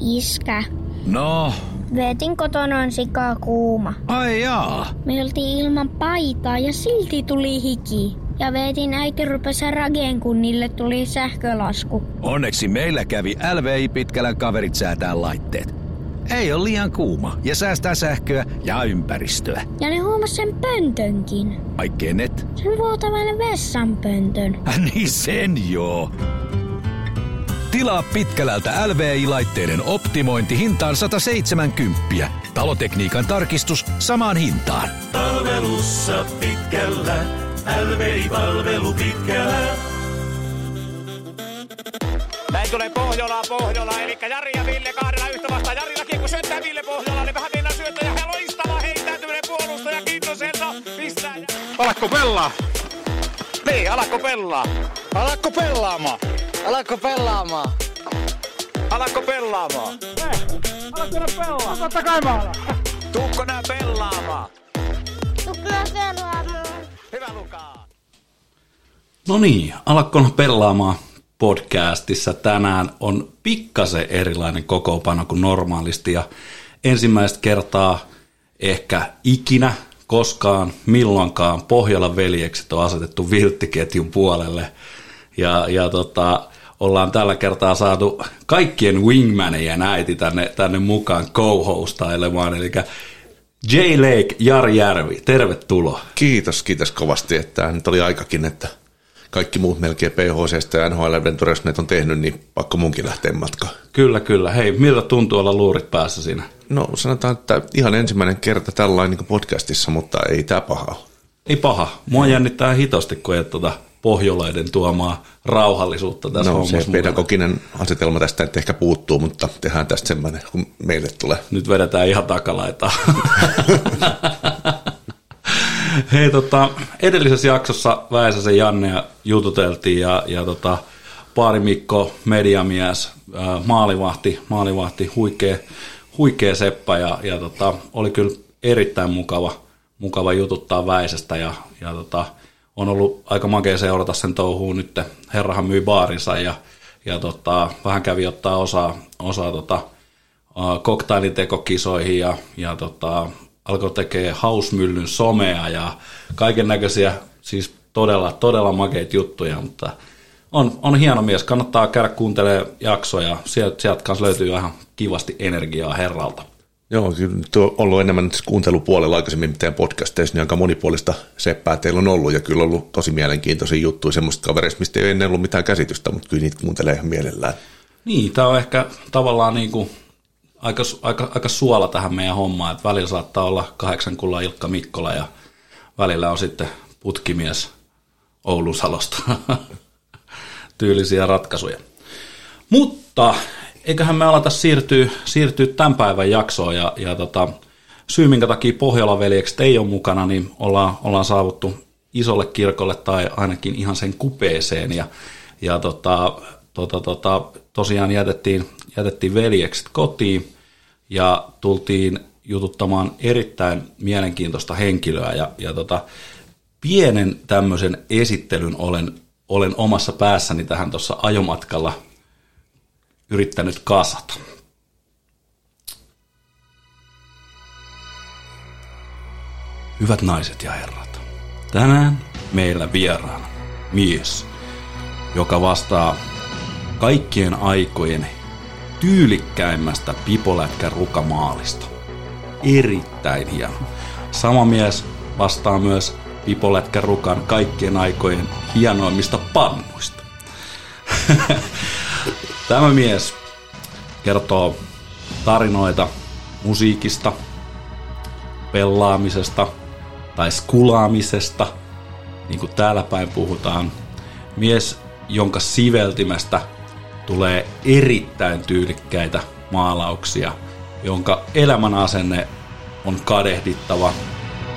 Iskä, No, vetin kotona on sikaa kuuma. ai jaa. Me oltiin ilman paitaa ja silti tuli hiki. Ja vetin äiti rupesi rageen, kun niille tuli sähkölasku. Onneksi meillä kävi LVI Pitkälän kaverit säätää laitteet. Ei ole liian kuuma ja säästää sähköä ja ympäristöä. Ja ne huomas sen pöntönkin. Ai kenet? Sen vuotavan vessanpöntön. Niin sen joo. Tilaa Pitkälältä LVI-laitteiden optimointi hintaan 170. Talotekniikan tarkistus samaan hintaan. Palvelussa pitkällä, LVI-palvelu pitkällä. Näin tulee Pohjola, Pohjola, eli Jari ja Ville kahdella yhtä vastaan. Jarilla kiekko syöttää Ville Pohjola, niin vähän mennä syöttäjä. Ja loistava heittäytyminen puolustaja Kintoselta. Pistää. Alakko pelaa? Niin, alakko pelaa? Alakko pelaamaan? Alatko pelaamaan? Alakko pelaamaan? Totta kai mä alan. Tuukko nää pelaamaan? Tukkaa pelaamaan. Hyvä Lukaa. No niin, Alakkona pelaamaan podcastissa tänään on pikkasen erilainen kokoopano kuin normaalisti ja ensimmäistä kertaa ehkä ikinä koskaan milloinkaan Pohjolan veljekset on asetettu vilttiketjun puolelle ja, ja tota, ollaan tällä kertaa saatu kaikkien wingmanien äiti tänne, tänne mukaan co-hostailemaan, eli J. Lake, Jari Järvi, tervetuloa. Kiitos, kiitos kovasti, että nyt oli aikakin, että kaikki muut melkein PHCstä ja NHL Adventuresnet on tehnyt, niin pakko munkin lähteä matkaan. Kyllä, kyllä. Hei, miltä tuntuu olla luurit päässä siinä? No sanotaan, että ihan ensimmäinen kerta tällainen niin podcastissa, mutta ei tämä paha ole. Ei paha. Mua jännittää hitosti, kun ei tuota pohjolaiden tuomaa rauhallisuutta tässä No hommassa se mukana. pedagoginen asetelma tästä nyt ehkä puuttuu, mutta tehdään tästä semmoinen, kun meille tulee. Nyt vedetään ihan takalaitaa. Hei, tota, edellisessä jaksossa Väisäsen Jannea jututeltiin ja, ja tota, Paari Mikko, mediamies, maalivahti, maalivahti huikea, huikea seppä ja, ja tota, oli kyllä erittäin mukava, mukava jututtaa Väisestä ja, ja tota, on ollut aika makea seurata sen touhuun nyt. Herrahan myi baarinsa ja, ja tota, vähän kävi ottaa osaa, osaa tota, koktailitekokisoihin ja, ja tota, alkoi tekee hausmyllyn somea ja kaiken näköisiä, siis todella, todella makeita juttuja, mutta on, on hieno mies, kannattaa käydä kuuntelemaan jaksoja, sieltä, sieltä kanssa löytyy ihan kivasti energiaa herralta. Joo, kyllä nyt on ollut enemmän kuuntelupuolella aikaisemmin mitään podcasteissa, niin aika monipuolista seppää teillä on ollut, ja kyllä on ollut tosi mielenkiintoisia juttuja semmoista kavereista, mistä ei ennen ollut mitään käsitystä, mutta kyllä niitä kuuntelee ihan mielellään. Niin, tämä on ehkä tavallaan niin kuin aika, aika, aika suola tähän meidän hommaan, että välillä saattaa olla kahdeksan kulla Ilkka Mikkola ja välillä on sitten putkimies Oulun Salosta. Tyylisiä ratkaisuja. Mutta eiköhän me alata siirtyä, siirtyä tämän päivän jaksoon ja, ja tota, syy minkä takia Pohjolan veljekset ei ole mukana, niin ollaan, ollaan saavuttu isolle kirkolle tai ainakin ihan sen kupeeseen ja, ja tota, tota, tota, tosiaan jätettiin, jätettiin veljekset kotiin ja tultiin jututtamaan erittäin mielenkiintoista henkilöä ja, ja tota, pienen tämmöisen esittelyn olen, olen omassa päässäni tähän tuossa ajomatkalla yrittänyt kasata. Hyvät naiset ja herrat, tänään meillä vieraana mies, joka vastaa kaikkien aikojen tyylikkäimmästä pipolätkä rukamaalista. Erittäin hieno. Sama mies vastaa myös pipolätkä rukan kaikkien aikojen hienoimmista pannuista. Tämä mies kertoo tarinoita musiikista, pelaamisesta tai skulaamisesta, niin kuin täällä päin puhutaan. Mies, jonka siveltimestä tulee erittäin tyylikkäitä maalauksia, jonka elämän asenne on kadehdittava,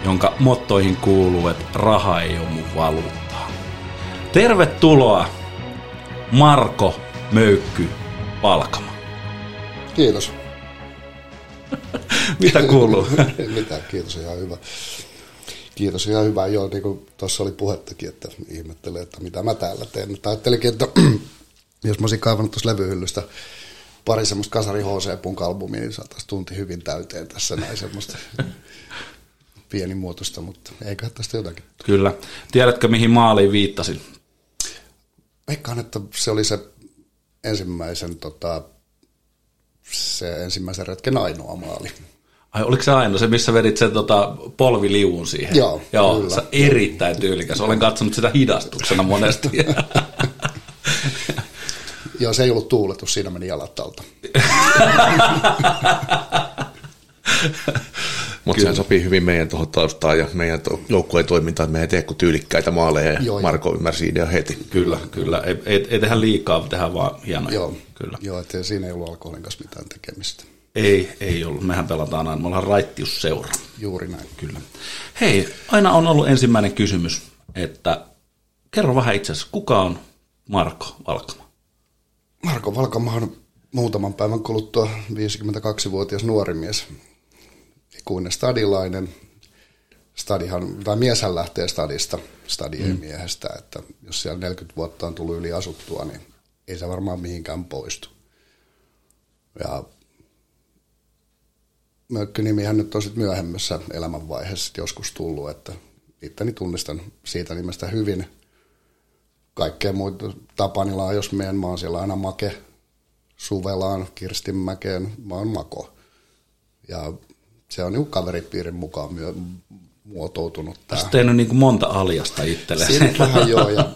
jonka mottoihin kuuluu, että raha ei ole mun valuuttaa. Tervetuloa Marko Möykky Palkama. Kiitos. Mitä kuuluu? Ei mitään, kiitos ihan hyvä. Kiitos ihan hyvä. Joo, niin kuin tuossa oli puhettakin, että ihmettelee, että mitä mä täällä teen. Mutta ajattelinkin, että jos mä olisin kaivannut tuossa levyhyllystä pari semmoista kasari HC Punk-albumia, niin saataisiin tunti hyvin täyteen tässä näin semmoista pienimuotoista, mutta eiköhän tästä jotakin. Kyllä. Tiedätkö, mihin maaliin viittasin? Veikkaan, että se oli se ensimmäisen, tota, se ensimmäisen retken ainoa maali. Ai, oliko se aina se, missä vedit sen tota, polviliuun siihen? Joo, Joo kyllä. se erittäin tyylikäs. Olen katsonut sitä hidastuksena monesti. Joo, se ei ollut tuuletus, siinä meni jalat alta. Mutta sehän sopii hyvin meidän tuohon taustaan ja meidän to- joukkueen toimintaan, että me ei tee kuin tyylikkäitä maaleja ja Joo, Marko ymmärsi idean heti. kyllä, kyllä. Ei, ei, ei tehdä liikaa, tehdään vaan hienoja. Joo, Kyllä. Joo että siinä ei ollut alkoholin kanssa mitään tekemistä. Ei, ei ollut. Mehän pelataan aina. Me ollaan raittiusseura. Juuri näin. Kyllä. Hei, aina on ollut ensimmäinen kysymys, että kerro vähän itse asiassa, kuka on Marko Valkama? Marko Valkama on muutaman päivän kuluttua 52-vuotias nuori mies, ikuinen stadilainen. Stadihan, tai mieshän lähtee stadista, stadi ei miehestä, että jos siellä 40 vuotta on tullut yli asuttua, niin ei se varmaan mihinkään poistu. Ja mökkynimihän nyt on sitten myöhemmässä elämänvaiheessa joskus tullut, että itteni tunnistan siitä nimestä hyvin. Kaikkea muuta Tapanilaa, jos menen, mä oon siellä aina Make, Suvelaan, Kirstinmäkeen, mä oon Mako. Ja se on niinku kaveripiirin mukaan myö, muotoutunut tää. Oletko tehnyt niin kuin monta aliasta itselleen? Siinä vähän joo, ja,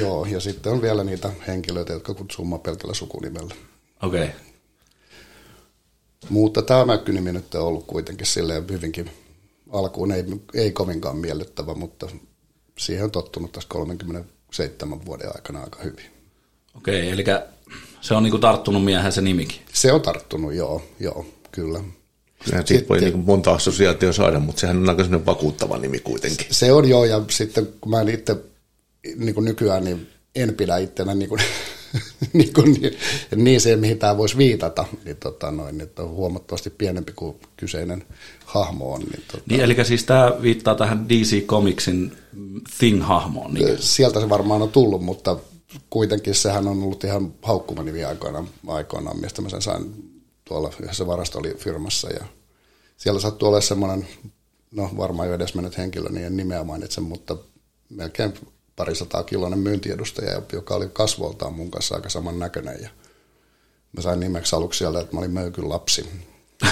joo, ja sitten on vielä niitä henkilöitä, jotka kutsuu mua pelkällä sukunimellä. Okei. Okay. Mutta tämä mökkynimi nyt on ollut kuitenkin silleen hyvinkin alkuun, ei, ei kovinkaan miellyttävä, mutta siihen on tottunut tässä 37 vuoden aikana aika hyvin. Okei, okay, eli se on niin kuin tarttunut miehen se nimikin. Se on tarttunut, joo, joo, kyllä. Sehän siitä voi niin monta assosiaatio saada, mutta sehän on aika sellainen vakuuttava nimi kuitenkin. Se on joo, ja sitten kun mä en itse niin kuin nykyään niin en pidä itsenä niin kuin, niin, kuin, niin, niin se, mihin tämä voisi viitata, niin, tota, noin, että on huomattavasti pienempi kuin kyseinen hahmo on. Niin, tota, Niin, eli siis tämä viittaa tähän DC Comicsin Thing-hahmoon. Niin. Sieltä se varmaan on tullut, mutta kuitenkin sehän on ollut ihan haukkumanivi aikoinaan, aikoinaan, mistä mä sen sain tuolla yhdessä varastolifirmassa ja siellä sattuu olla semmoinen, no varmaan jo edesmennyt henkilö, niin en nimeä mainitse, mutta melkein parisataa kiloinen myyntiedustaja, joka oli kasvoltaan mun kanssa aika saman näköinen ja mä sain nimeksi aluksi siellä, että mä olin möykyn lapsi.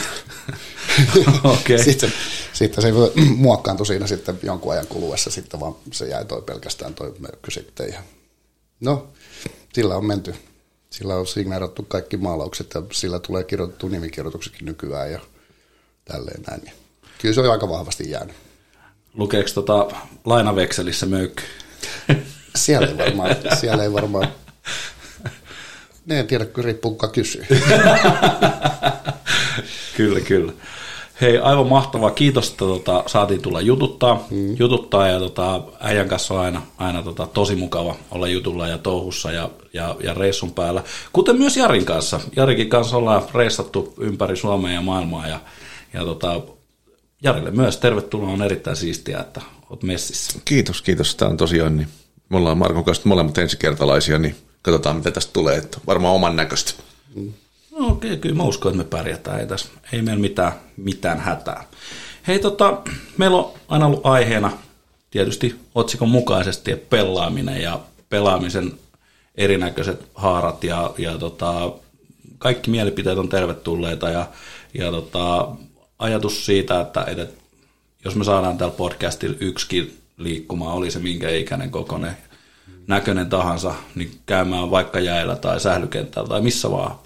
okay. sitten, sitten se muokkaantui siinä sitten jonkun ajan kuluessa, sitten vaan se jäi toi pelkästään toi möykky sitten. Ja no, sillä on menty. Sillä on signeerattu kaikki maalaukset ja sillä tulee kirjoitettu nimikirjoituksetkin nykyään ja tälleen näin. Ja kyllä se on aika vahvasti jäänyt. Lukeeko tota lainavekselissä möykky? Siellä ei varmaan, siellä ei varmaan ne en tiedä, kun riippuu kuka kysyy. kyllä, kyllä. Hei, aivan mahtavaa. Kiitos, että tota, saatiin tulla jututtaa. Mm. jututtaa ja tota, äijän kanssa on aina, aina tota, tosi mukava olla jutulla ja touhussa ja, ja, ja reissun päällä. Kuten myös Jarin kanssa. Jarikin kanssa ollaan reissattu ympäri Suomea ja maailmaa. Ja, ja tota, Jarille myös tervetuloa. On erittäin siistiä, että olet messissä. Kiitos, kiitos. Tämä on tosiaan, niin me ollaan Markon kanssa molemmat ensikertalaisia, niin katsotaan mitä tästä tulee. Että varmaan oman näköistä. Mm. No okei, okay, kyllä mä uskon, että me pärjätään. Ei, tässä, ei meillä mitään, mitään hätää. Hei, tota, meillä on aina ollut aiheena tietysti otsikon mukaisesti pelaaminen ja pelaamisen erinäköiset haarat ja, ja tota, kaikki mielipiteet on tervetulleita ja, ja tota, ajatus siitä, että, että jos me saadaan tällä podcastilla yksikin liikkumaan, oli se minkä ikäinen kokoinen näköinen tahansa, niin käymään vaikka jäillä tai sählykentällä tai missä vaan,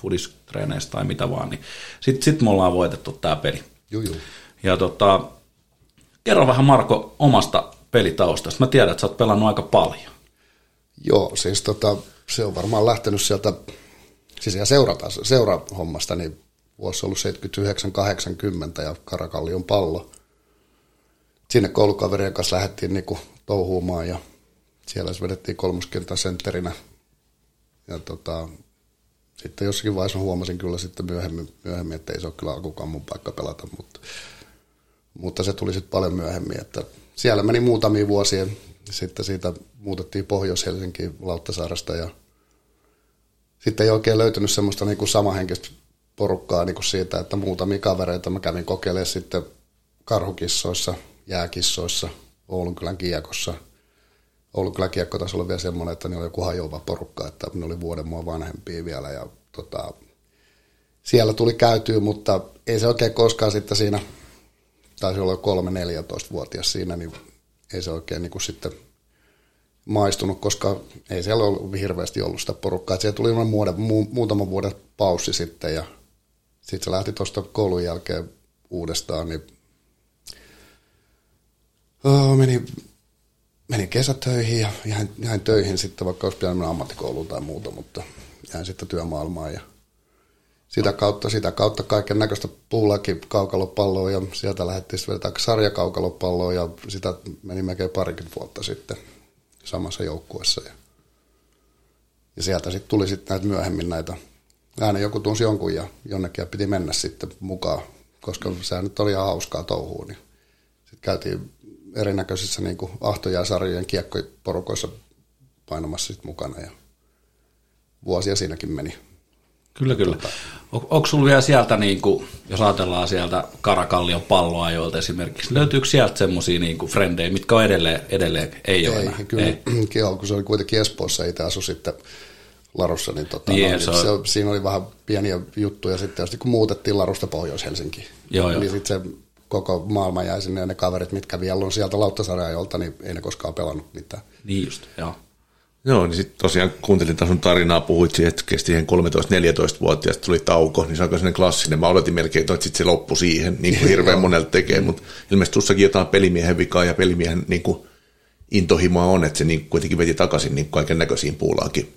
fudistreeneissä tai mitä vaan, niin sitten sit me ollaan voitettu tämä peli. Juu, juu. Ja tota, kerro vähän Marko omasta pelitaustasta. Mä tiedän, että sä oot pelannut aika paljon. Joo, siis tota, se on varmaan lähtenyt sieltä, siis ihan seurata, seurahommasta, niin vuosi ollut 79-80 ja Karakallion pallo. Sinne koulukaverien kanssa lähdettiin niinku touhuumaan ja siellä vedettiin kolmoskentän sentterinä. Ja tota, sitten jossakin vaiheessa huomasin kyllä sitten myöhemmin, myöhemmin että ei se ole kyllä alkukaan mun paikka pelata, mutta, mutta se tuli sitten paljon myöhemmin, että siellä meni muutamia vuosia, sitten siitä muutettiin Pohjois-Helsinkiin Lauttasaarasta ja sitten ei oikein löytynyt semmoista niin kuin samahenkistä porukkaa niin kuin siitä, että muutamia kavereita mä kävin kokeilemaan sitten karhukissoissa, jääkissoissa, Oulunkylän kiekossa. Oulunkylän kiekko taisi olla vielä semmoinen, että ne oli joku hajoava porukka, että ne oli vuoden mua vanhempia vielä ja tota, siellä tuli käytyä, mutta ei se oikein koskaan sitten siinä, taisi olla 3-14-vuotias siinä, niin ei se oikein niin kuin sitten maistunut, koska ei siellä ollut hirveästi ollut sitä porukkaa. Siellä tuli muoden, mu, muutama vuoden paussi sitten ja sitten se lähti tuosta koulun jälkeen uudestaan, niin oh, meni, menin kesätöihin ja jäin, jäin töihin sitten, vaikka olisi pitänyt ammattikouluun tai muuta, mutta jäin sitten työmaailmaan ja sitä kautta, sitä kautta kaiken näköistä puulakin kaukalopalloa ja sieltä lähdettiin vetää sarjakaukalopalloa ja sitä meni melkein parikymmentä vuotta sitten samassa joukkuessa. Ja, ja sieltä sitten tuli sitten näitä myöhemmin näitä, aina joku tunsi jonkun ja jonnekin ja piti mennä sitten mukaan, koska se nyt oli ihan hauskaa touhua. Niin sitten käytiin erinäköisissä niin ahtojääsarjojen kiekkoporukoissa painamassa sitten mukana ja vuosia siinäkin meni. Kyllä, kyllä. On, onko sinulla vielä sieltä, niin kuin, jos ajatellaan sieltä Karakallion palloajoilta esimerkiksi, löytyykö sieltä semmoisia niin frendejä, mitkä on edelleen, edelleen ei, ole ei, enää? Kyllä, ei. Joo, kun se oli kuitenkin Espoossa, itse asu sitten Larussa, niin, tota, Niin, no, se niin on- se, siinä oli vähän pieniä juttuja sitten, kun muutettiin Larusta Pohjois-Helsinkiin, Joo, joo. niin sitten se koko maailma jäi sinne ja ne kaverit, mitkä vielä on sieltä Lauttasareajolta, niin ei ne koskaan pelannut mitään. Niin just, joo. Joo, niin sitten tosiaan kuuntelin taas sun tarinaa, puhuit siihen, että kesti siihen 13-14-vuotiaasta tuli tauko, niin se on aika sellainen klassinen. Mä odotin melkein, että sitten se loppui siihen, niin kuin hirveän monelta tekee, mutta ilmeisesti tussakin jotain pelimiehen vikaa ja pelimiehen niin kuin intohimoa on, että se niin kuitenkin veti takaisin niin kaiken näköisiin puulaakin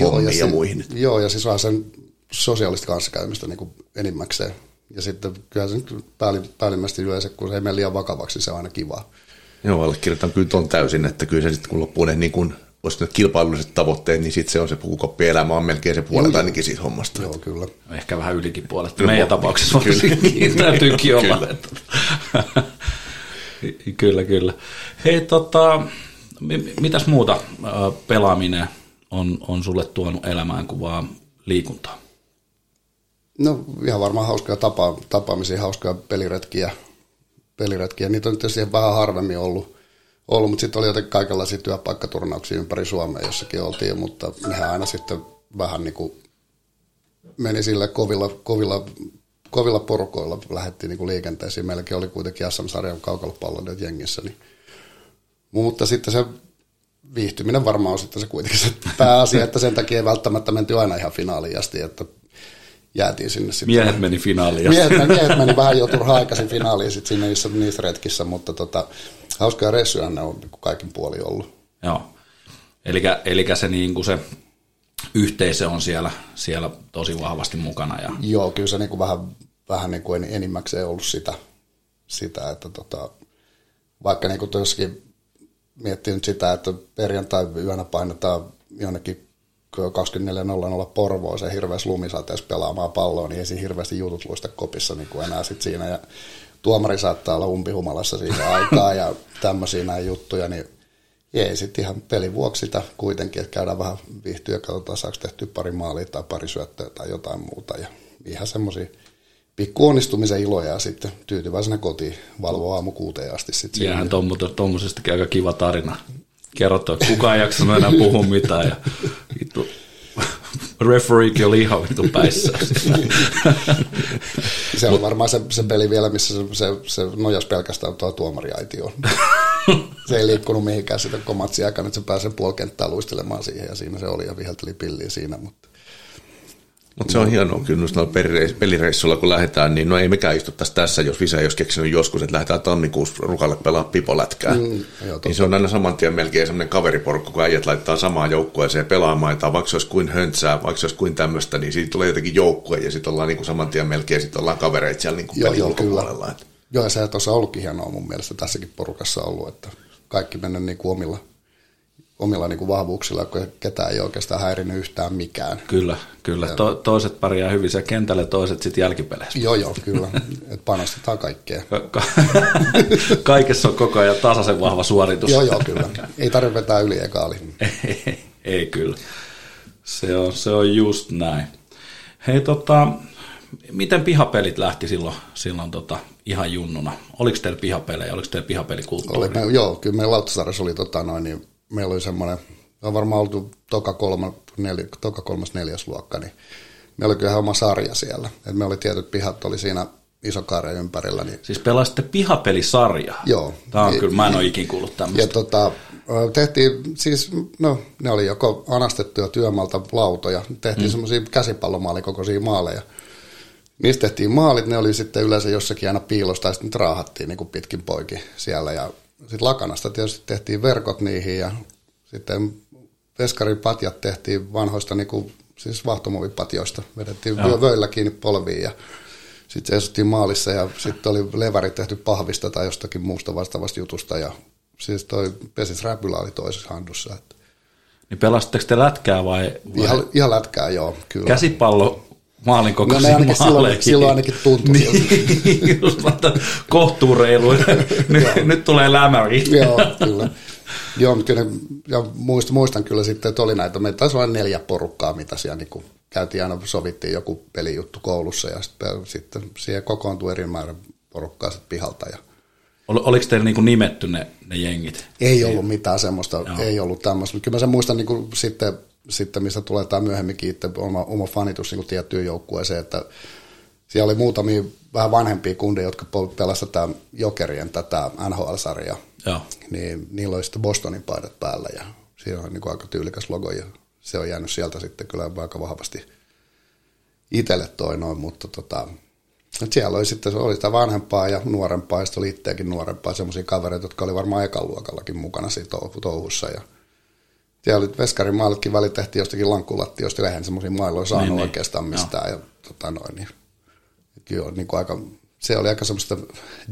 hommiin ja, se, ja muihin. Joo, ja siis vaan sen sosiaalista kanssakäymistä niin kuin enimmäkseen. Ja sitten kyllä se nyt päälli- päällimmäisesti yleensä, kun se ei mene liian vakavaksi, se on aina kivaa. Joo, allekirjoitan kyllä ton täysin, että kyllä se sitten kun loppuu ne niin kuin, sanoa, kilpailulliset tavoitteet, niin sitten se on se pukukoppielämä on melkein se puolet Joo, ainakin siitä hommasta. Joo, kyllä. Ehkä vähän ylikin puolet. Kyllä, Meidän mo- tapauksessa kyllä. varsinkin täytyykin olla. Kyllä. kyllä, kyllä. Hei, tota, mi- mitäs muuta pelaaminen on, on sulle tuonut elämään kuin vaan liikuntaa? No ihan varmaan hauskoja tapa, tapaamisia, hauskoja peliretkiä. peliretkiä. Niitä on nyt tietysti vähän harvemmin ollut, ollut mutta sitten oli jotenkin kaikenlaisia työpaikkaturnauksia ympäri Suomea, jossakin oltiin, mutta nehän aina sitten vähän niin kuin meni sille kovilla, kovilla, kovilla porukoilla lähdettiin niin kuin liikenteeseen. Meilläkin oli kuitenkin SM-sarjan kaukalopalloilijoita jengissä. Niin. Mutta sitten se viihtyminen varmaan on sitten se kuitenkin se pääasia, että sen takia ei välttämättä menty aina ihan finaaliin asti, että jäätiin sinne sitten. Miehet meni finaaliin. Miehet, miehet meni vähän jo turhaan aikaisin finaaliin sitten siinä niissä, niissä retkissä, mutta tota, hauskoja reissuja ne on niin kaikin puoli ollut. Joo. Elikkä se, niin kuin se yhteisö on siellä, siellä tosi vahvasti mukana. Ja, Joo, kyllä se niin kuin vähän, vähän niin kuin en- enimmäkseen ollut sitä, sitä että tota, vaikka niin kuin miettii nyt sitä, että perjantai yönä painetaan jonnekin 24.00 Porvoon se hirveässä lumisateessa pelaamaan palloa, niin ei siinä hirveästi jutut luista kopissa niin kuin enää sit siinä. Ja tuomari saattaa olla umpihumalassa siihen aikaa ja tämmöisiä näin juttuja, niin ei sitten ihan pelin vuoksi sitä kuitenkin, että käydään vähän viihtyä ja katsotaan saako tehty pari maalia tai pari syöttöä tai jotain muuta. Ja ihan semmoisia pikku onnistumisen iloja ja sitten tyytyväisenä kotiin valvoa aamu kuuteen asti. Sitten siinä. jäähän tuommoisestakin aika kiva tarina. Kerrottu, että kukaan ei jaksanut enää puhua mitään. Ja vittu, refereekin oli ihan vittu päissä. Se on varmaan se, se peli vielä, missä se, se, se nojas pelkästään tuo tuomariaitioon. se ei liikkunut mihinkään sitä komatsi aikana, että se pääsee puolikenttään luistelemaan siihen ja siinä se oli ja vihelteli pilliä siinä. Mutta Mutta se on hienoa kyllä noilla pelireis- pelireissuilla, kun lähdetään, niin no ei mekään istuttaisi tässä, jos Visa ei olisi keksinyt joskus, että lähdetään tammikuussa rukalle pelaa pipolätkää. Mm, joo, niin se on aina saman tien melkein semmoinen kaveriporukka, kun äijät laittaa samaan joukkueeseen pelaamaan, tai vaikka se olisi kuin höntsää, vaikka se olisi kuin tämmöistä, niin siitä tulee jotenkin joukkue, ja sitten ollaan niin kuin saman tien melkein, sitten ollaan kavereita siellä niin kuin Joo, pelin joo, ulkopuolella. joo, ja se tuossa on ollutkin hienoa mun mielestä tässäkin porukassa ollut, että kaikki mennyt niin kuin omilla, omilla niin kuin vahvuuksilla, kun ketään ei oikeastaan häirinyt yhtään mikään. Kyllä, kyllä. To, toiset pärjää hyvin siellä kentällä, toiset sitten jälkipeleissä. Joo, joo, kyllä. että panostetaan kaikkea. Ka- ka- Kaikessa on koko ajan tasaisen vahva suoritus. Joo, joo, kyllä. Ei tarvitse vetää yli eka oli. ei, ei kyllä. Se on, se on just näin. Hei tota, miten pihapelit lähti silloin, silloin tota, ihan junnuna? Oliko teillä pihapelejä, oliko teillä pihapelikulttuuri? Oli, me, joo, kyllä meillä Lauttasaaressa oli, tota, noin, niin meillä oli semmoinen, on varmaan oltu toka, kolma, neli, toka kolmas neljäs luokka, niin meillä oli kyllä oma sarja siellä. Et me oli tietyt pihat, oli siinä iso karja ympärillä. Niin... Siis pelasitte pihapelisarjaa? Joo. Tämä on ja, kyllä, mä en ole ikin kuullut tämmöistä. Ja tota, tehtiin siis, no ne oli joko anastettuja työmaalta lautoja, tehtiin mm. semmoisia käsipallomaalikokoisia maaleja. Niistä tehtiin maalit, ne oli sitten yleensä jossakin aina piilosta ja sitten raahattiin niin kuin pitkin poikin siellä. Ja sitten lakanasta tietysti tehtiin verkot niihin ja sitten veskaripatjat tehtiin vanhoista niin kuin, siis vahtomovipatjoista. Vedettiin Joo. vöillä kiinni polviin ja sitten seisottiin maalissa ja sitten oli leväri tehty pahvista tai jostakin muusta vastaavasta jutusta ja siis toi Pesis Räpylä oli toisessa handussa. Että. Niin pelasitteko te lätkää vai? vai? Ihan, ihan lätkää, joo, kyllä. Käsipallo maalin kokoisia no, ainakin silloin, silloin ainakin tuntui niin, just kohtuureilu. nyt, nyt tulee lämäri. joo, kyllä. Joo, mutta kyllä, ja muistan, muistan kyllä sitten, että oli näitä, meitä taisi olla neljä porukkaa, mitä siellä niin käytiin aina, sovittiin joku pelijuttu koulussa ja sitten, sitten siihen kokoontui eri määrä porukkaa sitten pihalta. Ja... Ol, oliko teillä niin nimetty ne, ne jengit? Ei ollut mitään semmoista, Joo. ei ollut tämmöistä. Kyllä mä sen muistan niin kuin sitten, sitten, mistä tulee tämä myöhemminkin itse oma, oma fanitus niin tiettyyn joukkueeseen, että siellä oli muutamia vähän vanhempia kundeja, jotka pelasivat tätä Jokerien tätä NHL-sarjaa. Joo. Niin niillä oli sitten Bostonin paidat päällä ja siinä on niin kuin aika tyylikäs logo ja se on jäänyt sieltä sitten kyllä aika vahvasti itselle toi noin, mutta tota, et siellä oli sitten oli sitä vanhempaa ja nuorempaa, ja sitten oli itseäkin nuorempaa, semmoisia kavereita, jotka oli varmaan ekan luokallakin mukana siinä touhussa. Ja siellä oli veskarin maalitkin väli tehtiin jostakin lankkulattioista, lehen semmoisia mailoja saanut niin, niin. oikeastaan mistään. Ja, tota noin, niin, kyllä, niin kuin aika, se oli aika semmoista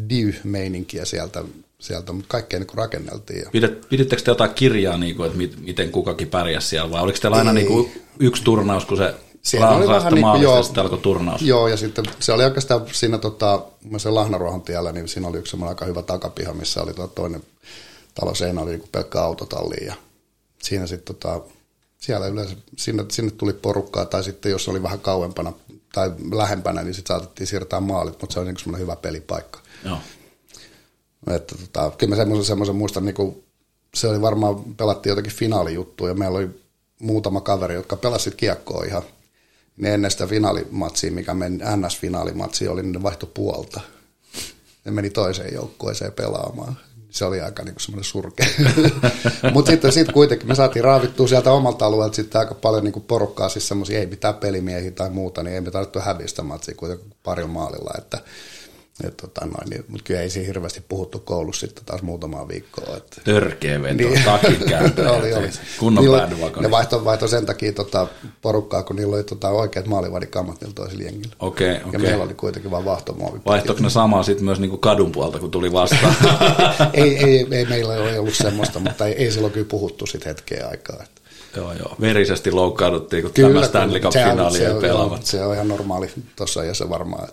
div-meininkiä sieltä sieltä, mutta kaikkea niin rakenneltiin. Ja... Pidit, pidittekö te jotain kirjaa, niin kuin, että mit, miten kukakin pärjäsi siellä, vai oliko teillä aina niin kuin yksi turnaus, kun se siellä oli vähän niin kuin, joo, alkoi turnaus? Joo, ja sitten se oli oikeastaan siinä tota, se Lahnaruohon tiellä, niin siinä oli yksi aika hyvä takapiha, missä oli tuo toinen talo seinä, oli niin pelkkä autotalli, ja siinä sitten tota, siellä yleensä, sinne, sinne tuli porukkaa, tai sitten jos oli vähän kauempana tai lähempänä, niin sitten saatettiin siirtää maalit, mutta se oli niin semmoinen hyvä pelipaikka. Joo. Että tota, kyllä mä semmoisen, semmoisen muistan, niin kuin, se oli varmaan, pelattiin jotakin finaalijuttuja ja meillä oli muutama kaveri, jotka pelasivat kiekkoa ihan ne ennen sitä finaalimatsia, mikä meni NS-finaalimatsia, oli ne vaihto puolta. Ne meni toiseen joukkueeseen pelaamaan. Se oli aika niin semmoinen surkea. Mutta sitten sit kuitenkin me saatiin raavittua sieltä omalta alueelta sitten aika paljon niin porukkaa, siis semmoisia ei mitään pelimiehiä tai muuta, niin ei me tarvittu hävistä matsia kuitenkin parilla maalilla. Että et, tota, noin, niin, mutta kyllä ei siinä hirveästi puhuttu koulussa sitten taas muutamaa viikkoa. Että. Törkeä veto, niin. takinkääntö. oli, oli. Kunnon niillä, Ne vaihto, vaihto sen takia tota, porukkaa, kun niillä oli tota, oikeat maalivadikammat niillä toisilla jengillä. Okay, okay. Ja meillä oli kuitenkin vain vahtomuovi. Vaihtoiko ne samaa sitten myös niinku kadun puolta, kun tuli vastaan? ei, ei, ei, meillä ei ollut semmoista, mutta ei, ei silloin kyllä puhuttu sitten hetkeä aikaa. Että. Joo, joo. Verisesti loukkauduttiin, kun Kyllä, tämä Stanley Cup-finaali ei pelaavat. Se on ihan normaali tuossa ja se varmaan.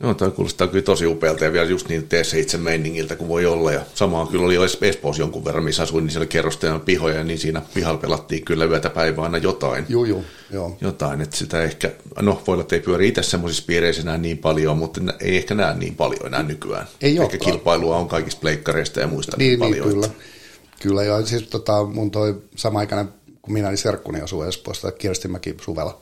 Joo, tämä kuulostaa kyllä tosi upealta ja vielä just niin tee se itse meiningiltä kuin voi olla. Ja samaa kyllä oli Espoossa jonkun verran, missä asuin, niin siellä kerrosteena pihoja, niin siinä pihalla pelattiin kyllä yötä päivää aina jotain. Joo, joo, joo. Jotain, että sitä ehkä, no voi olla, että ei pyöri itse semmoisissa piireissä enää niin paljon, mutta ei ehkä näe niin paljon enää nykyään. Ei Ehkä kilpailua on kaikista pleikkareista ja muista niin, niin paljon. Niin, kyllä. Kyllä, joo. Siis tota, mun toi sama aikainen, kun minä olin serkkuni asuu Espoosta, Kirstimäki suvella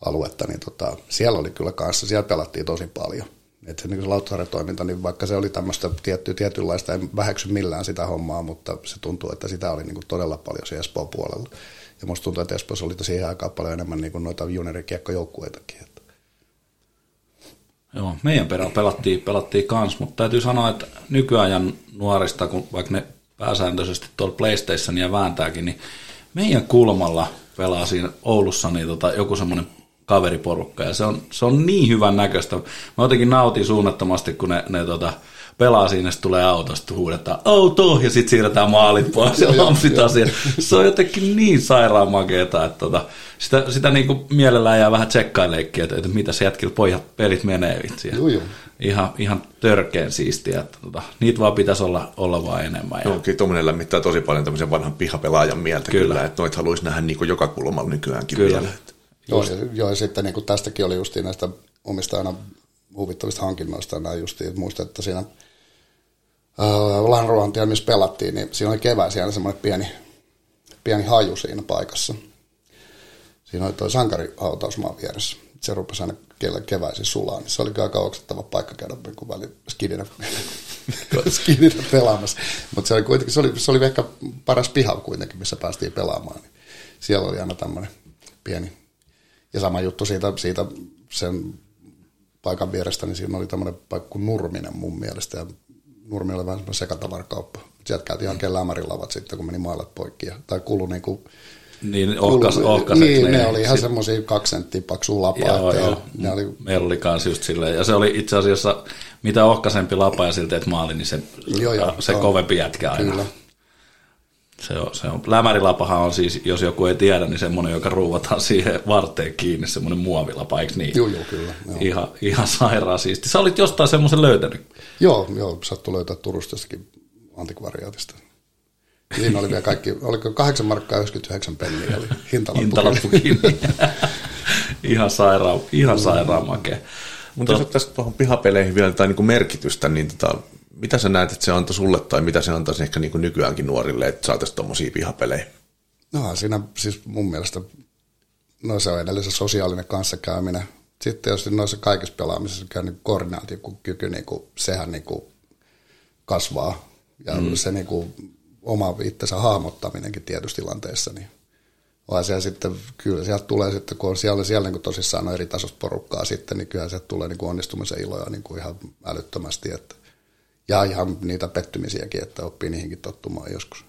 aluetta, niin tota, siellä oli kyllä kanssa, siellä pelattiin tosi paljon. Että se, niin se toiminta, niin vaikka se oli tämmöistä tietty, tietynlaista, en väheksy millään sitä hommaa, mutta se tuntuu, että sitä oli niin kuin todella paljon se Espoon puolella. Ja musta tuntuu, että Espoossa oli siihen aikaan paljon enemmän niin kuin noita juniorikiekkojoukkueitakin. Että. Joo, meidän perään pelattiin, pelattiin kans, mutta täytyy sanoa, että nykyajan nuorista, kun vaikka ne pääsääntöisesti tuolla PlayStationia vääntääkin, niin meidän kulmalla pelaa siinä Oulussa niin tota, joku semmoinen kaveriporukka ja se on, se on niin hyvän näköistä. Mä jotenkin nautin suunnattomasti, kun ne, ne tota, pelaa siinä, sitten tulee autosta, huudetaan auto, ja sitten siirretään maalit pois ja lampsitaan siihen. Se on jotenkin niin sairaan makeeta, että tota, sitä, sitä niin kuin mielellään jää vähän tsekkaileikkiä, että, että mitä se jätkillä pojat pelit menee vitsiä. Joo, joo. Ihan, ihan törkeen siistiä, että tota, niitä vaan pitäisi olla, olla vaan enemmän. Ja, Joo, kyllä tuommoinen lämmittää tosi paljon tämmöisen vanhan pihapelaajan mieltä kyllä, Kyllä. että noita haluaisi nähdä niin kuin joka kulmalla nykyäänkin Kyllä. vielä. Joo, ja, joo, ja sitten niin kuin tästäkin oli justiin näistä omista aina huvittavista hankinnoista näin justiin, että muistan, että siinä äh, Lanruantia, missä pelattiin, niin siinä oli keväisin aina semmoinen pieni, pieni haju siinä paikassa. Siinä oli tuo sankarihautausmaa vieressä. Se rupesi aina keväisin sulaa, niin se oli aika oksettava paikka käydä niin väli skidinä, skidinä pelaamassa. Mutta se oli kuitenkin, se oli, se oli ehkä paras piha kuitenkin, missä päästiin pelaamaan. Niin siellä oli aina tämmöinen pieni. Ja sama juttu siitä, siitä sen paikan vierestä, niin siinä oli tämmöinen paikka kuin Nurminen mun mielestä. Ja Nurmi oli vähän semmoinen sekatavarakauppa. Sieltä käytiin ihan lämärilavat sitten, kun meni mailat poikki. Ja, tai kulu niin kuin niin ohkas, Kuulu- ohkaset Niin, ne, ne. oli ihan Sit- semmoisia kaksi senttiä paksua lapaa. Joo, että joo. Ne oli, Meillä oli kans just silleen. Ja se oli itse asiassa, mitä ohkaisempi lapa ja siltä teet maali, niin se, Joo, joo, se joo. kovempi jätkä aina. kyllä. Se on, se on. Lämärilapahan on siis, jos joku ei tiedä, niin semmoinen, joka ruuvataan siihen varteen kiinni, semmoinen muovilapa, eikö niin? Joo, joo, kyllä. Joo, Ihan, ihan sairaan siisti. Sä olit jostain semmoisen löytänyt. joo, joo sattui löytää Turustastakin antikvariaatista. Siinä oli vielä kaikki, oliko 8 markkaa 99 penniä, oli hintalappu. Hintalappu kiinni. ihan sairaan, ihan sairaan makea. Mutta jos ottaisiin tuohon pihapeleihin vielä jotain niin kuin merkitystä, niin tota, mitä sä näet, että se antoi sulle tai mitä se antaisi ehkä niin kuin nykyäänkin nuorille, että saataisiin tuommoisia pihapelejä? No siinä siis mun mielestä, no se on edelleen se sosiaalinen kanssakäyminen. Sitten jos noissa kaikissa pelaamisissa käy niin koordinaatiokyky, niin kuin, sehän niin kuin kasvaa. Ja mm. se niin kuin, oma itsensä hahmottaminenkin tietyissä tilanteissa, niin vaan siellä sitten, kyllä sieltä tulee sitten, kun on siellä, siellä niin kuin tosissaan on eri tasosta porukkaa sitten, niin kyllä sieltä tulee niin kuin onnistumisen iloja niin kuin ihan älyttömästi. Että, ja ihan niitä pettymisiäkin, että oppii niihinkin tottumaan joskus.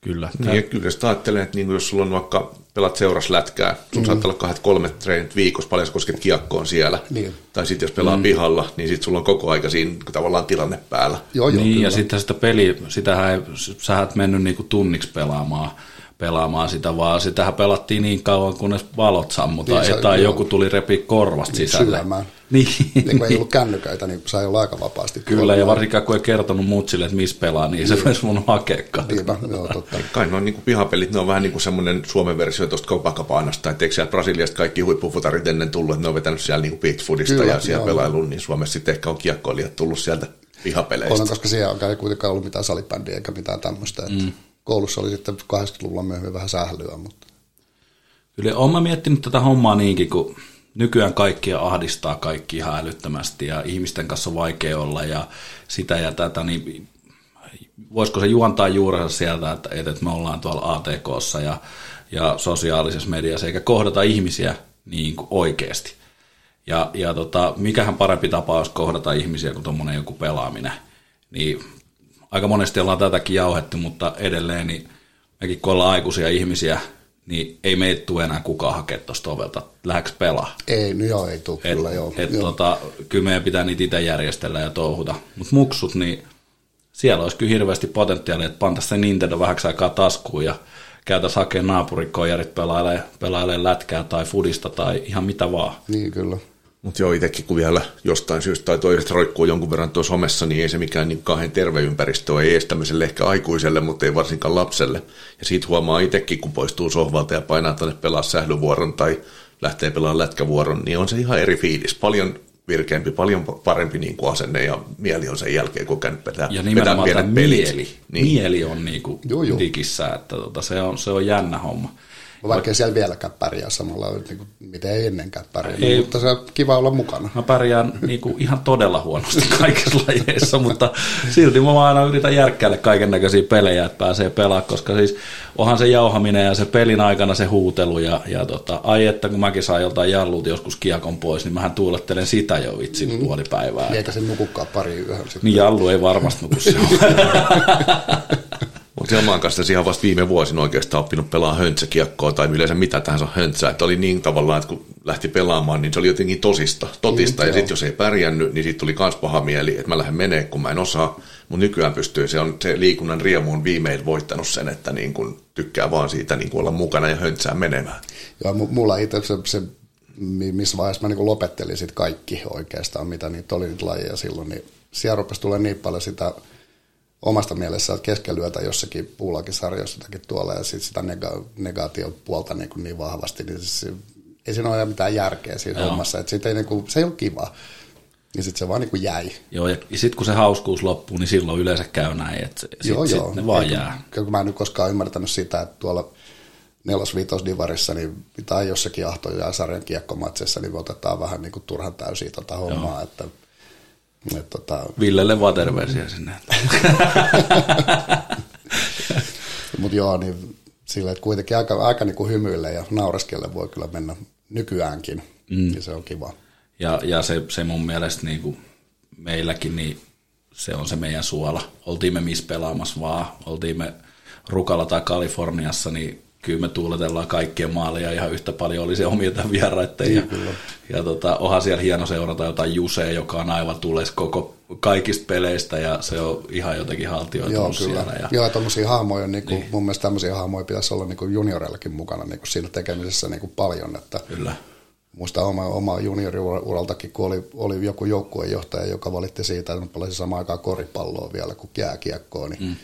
Kyllä. Niin, ja kyllä sitä ajattelen, että niin kuin jos sulla on vaikka pelat seuras lätkää, sun mm. saattaa olla kahdet kolmet treenit viikossa, paljon sä kosket kiekkoon siellä. Niin. Tai sitten jos pelaa mm. pihalla, niin sitten sulla on koko aika siinä tavallaan tilanne päällä. Joo, joo, niin, kyllä. ja sitten sitä peli, sitähän ei, sähän et mennyt niinku tunniksi pelaamaan, pelaamaan sitä, vaan sitähän pelattiin niin kauan, kunnes valot sammutaan, Niin, niin, tai joo. joku tuli repi korvasta sisälle. syömään. Niin, Niin kun ei ollut kännyköitä, niin sai olla aika vapaasti. Kyllä, ja varsinkaan kun ei kertonut mutsille, että missä pelaa, niin se olisi voinut hakea Niinpä, joo, totta. Kai noin niin kuin pihapelit, ne on vähän niin kuin semmoinen Suomen versio tuosta Copacabannasta, että eikö sieltä Brasiliasta kaikki huippufutarit ennen tullut, että ne on vetänyt siellä niin kuin beachfoodista Kyllä, ja siellä joo. pelailuun, niin Suomessa sitten ehkä on kiekkoilijat tullut sieltä pihapeleistä. On, koska siellä ei kuitenkaan ollut mitään salibändiä eikä mitään tämmöistä. Että mm. Koulussa oli sitten 80-luvulla myöhemmin vähän sählyä, mutta Kyllä olen mä miettinyt tätä hommaa niinkin, kun nykyään kaikkia ahdistaa kaikki ihan älyttömästi ja ihmisten kanssa on vaikea olla ja sitä ja tätä, niin voisiko se juontaa juurensa sieltä, että, että me ollaan tuolla ATKssa ja, ja sosiaalisessa mediassa eikä kohdata ihmisiä niin kuin oikeasti. Ja, ja tota, mikähän parempi tapa olisi kohdata ihmisiä kuin tuommoinen joku pelaaminen. Niin aika monesti ollaan tätäkin jauhettu, mutta edelleen niin mekin kun ollaan aikuisia ihmisiä, niin ei meitä tule enää kukaan hakea tuosta ovelta. Lähdekö pelaa? ei, no joo, ei tule Et, kyllä, joo. et, joo. tota, kyllä meidän pitää niitä itse järjestellä ja touhuta. Mutta muksut, niin siellä olisi kyllä hirveästi potentiaalia, että pantaisiin se Nintendo vähäksi aikaa taskuun ja käytäisiin hakemaan naapurikojarit pelailee, pelailee lätkää tai fudista tai ihan mitä vaan. Niin kyllä. Mutta joo, itsekin kun vielä jostain syystä tai toisesta roikkuu jonkun verran tuossa somessa, niin ei se mikään niin kauhean terve ympäristö ei edes tämmöiselle ehkä aikuiselle, mutta ei varsinkaan lapselle. Ja siitä huomaa itsekin, kun poistuu sohvalta ja painaa tänne pelaa sählyvuoron tai lähtee pelaamaan lätkävuoron, niin on se ihan eri fiilis. Paljon virkeämpi, paljon parempi niin kuin asenne ja mieli on sen jälkeen, kun käynyt vetää, Ja vetää pienet pelit. mieli. Niin. Mieli on niinku Joo, joo. digissä, että tota, se, on, se on jännä homma. Vaikka ei siellä vieläkään pärjää samalla, niin kuin, mitä ei ennenkään pärjää, Ei. mutta se on kiva olla mukana. Mä pärjään niinku ihan todella huonosti kaikissa lajeissa, mutta silti mä aina yritän järkkäillä kaiken näköisiä pelejä, että pääsee pelaamaan, koska siis onhan se jauhaminen ja se pelin aikana se huutelu ja, ja tota, ai että kun mäkin saan joltain jallut joskus kiekon pois, niin mähän tuulettelen sitä jo vitsi mm. puoli päivää. Niin Eikä se nukukaan pari yöhön sitten. Niin jallu ei varmasti nuku se Mutta Selmaan kanssa ihan vasta viime vuosina oikeastaan oppinut pelaa höntsäkiekkoa tai yleensä mitä tahansa höntsää. Että oli niin tavallaan, että kun lähti pelaamaan, niin se oli jotenkin tosista, totista. Mm, ja sitten jos ei pärjännyt, niin sitten tuli kans paha mieli, että mä lähden menee, kun mä en osaa. Mutta nykyään pystyy, se on se liikunnan riemu on viimein voittanut sen, että niin kun tykkää vaan siitä niin kun olla mukana ja höntsää menemään. Joo, mu- mulla itse se, se mi- missä vaiheessa mä niin lopettelin sit kaikki oikeastaan, mitä niitä oli niitä lajeja silloin, niin siellä rupesi tulee niin paljon sitä omasta mielessä keskelyötä jossakin puulakin sarjassa jotakin tuolla ja sitten sitä nega- negaatiopuolta niin, niin vahvasti, niin se, ei siinä ole mitään järkeä siinä Joo. hommassa, että sit ei, niin kuin, se ei ole kiva. Niin sitten se vaan niin kuin jäi. Joo, ja sitten kun se hauskuus loppuu, niin silloin yleensä käy näin, että sit, joo, sit joo. ne vaan Eikä- jää. Kyllä mä en nyt koskaan ymmärtänyt sitä, että tuolla nelos vitos divarissa niin, tai jossakin ahto- ja sarjan kiekkomatseissa, niin me otetaan vähän niin kuin turhan täysiä tota hommaa, että, että tota, Villelle vaan terveisiä sinne. mutta joo, niin sille, että kuitenkin aika, aika niin kuin hymyille ja naureskelle voi kyllä mennä nykyäänkin, mm. ja se on kiva. Ja, ja se, se mun mielestä niin kuin meilläkin, niin se on se meidän suola. Oltiin me missä pelaamassa vaan, oltiin me Rukalla tai Kaliforniassa, niin kyllä me tuuletellaan kaikkien maalia ihan yhtä paljon oli se omia tai vieraiden. Ja, ja tota, onhan siellä hieno seurata jotain Jusea, joka on aivan tules koko kaikista peleistä ja se on ihan jotenkin Joo, haltioitunut kyllä. siellä. Ja, Joo, tuommoisia hahmoja, niin kuin, niin. mun mielestä tämmöisiä hahmoja pitäisi olla niin kuin junioreillakin mukana niin kuin siinä tekemisessä niin kuin paljon, että kyllä. Muista oma, oma junioriuraltakin, kun oli, oli joku joukkuejohtaja, joka valitti siitä, että mä pelasin samaan aikaan koripalloa vielä kuin jääkiekkoa, niin mm.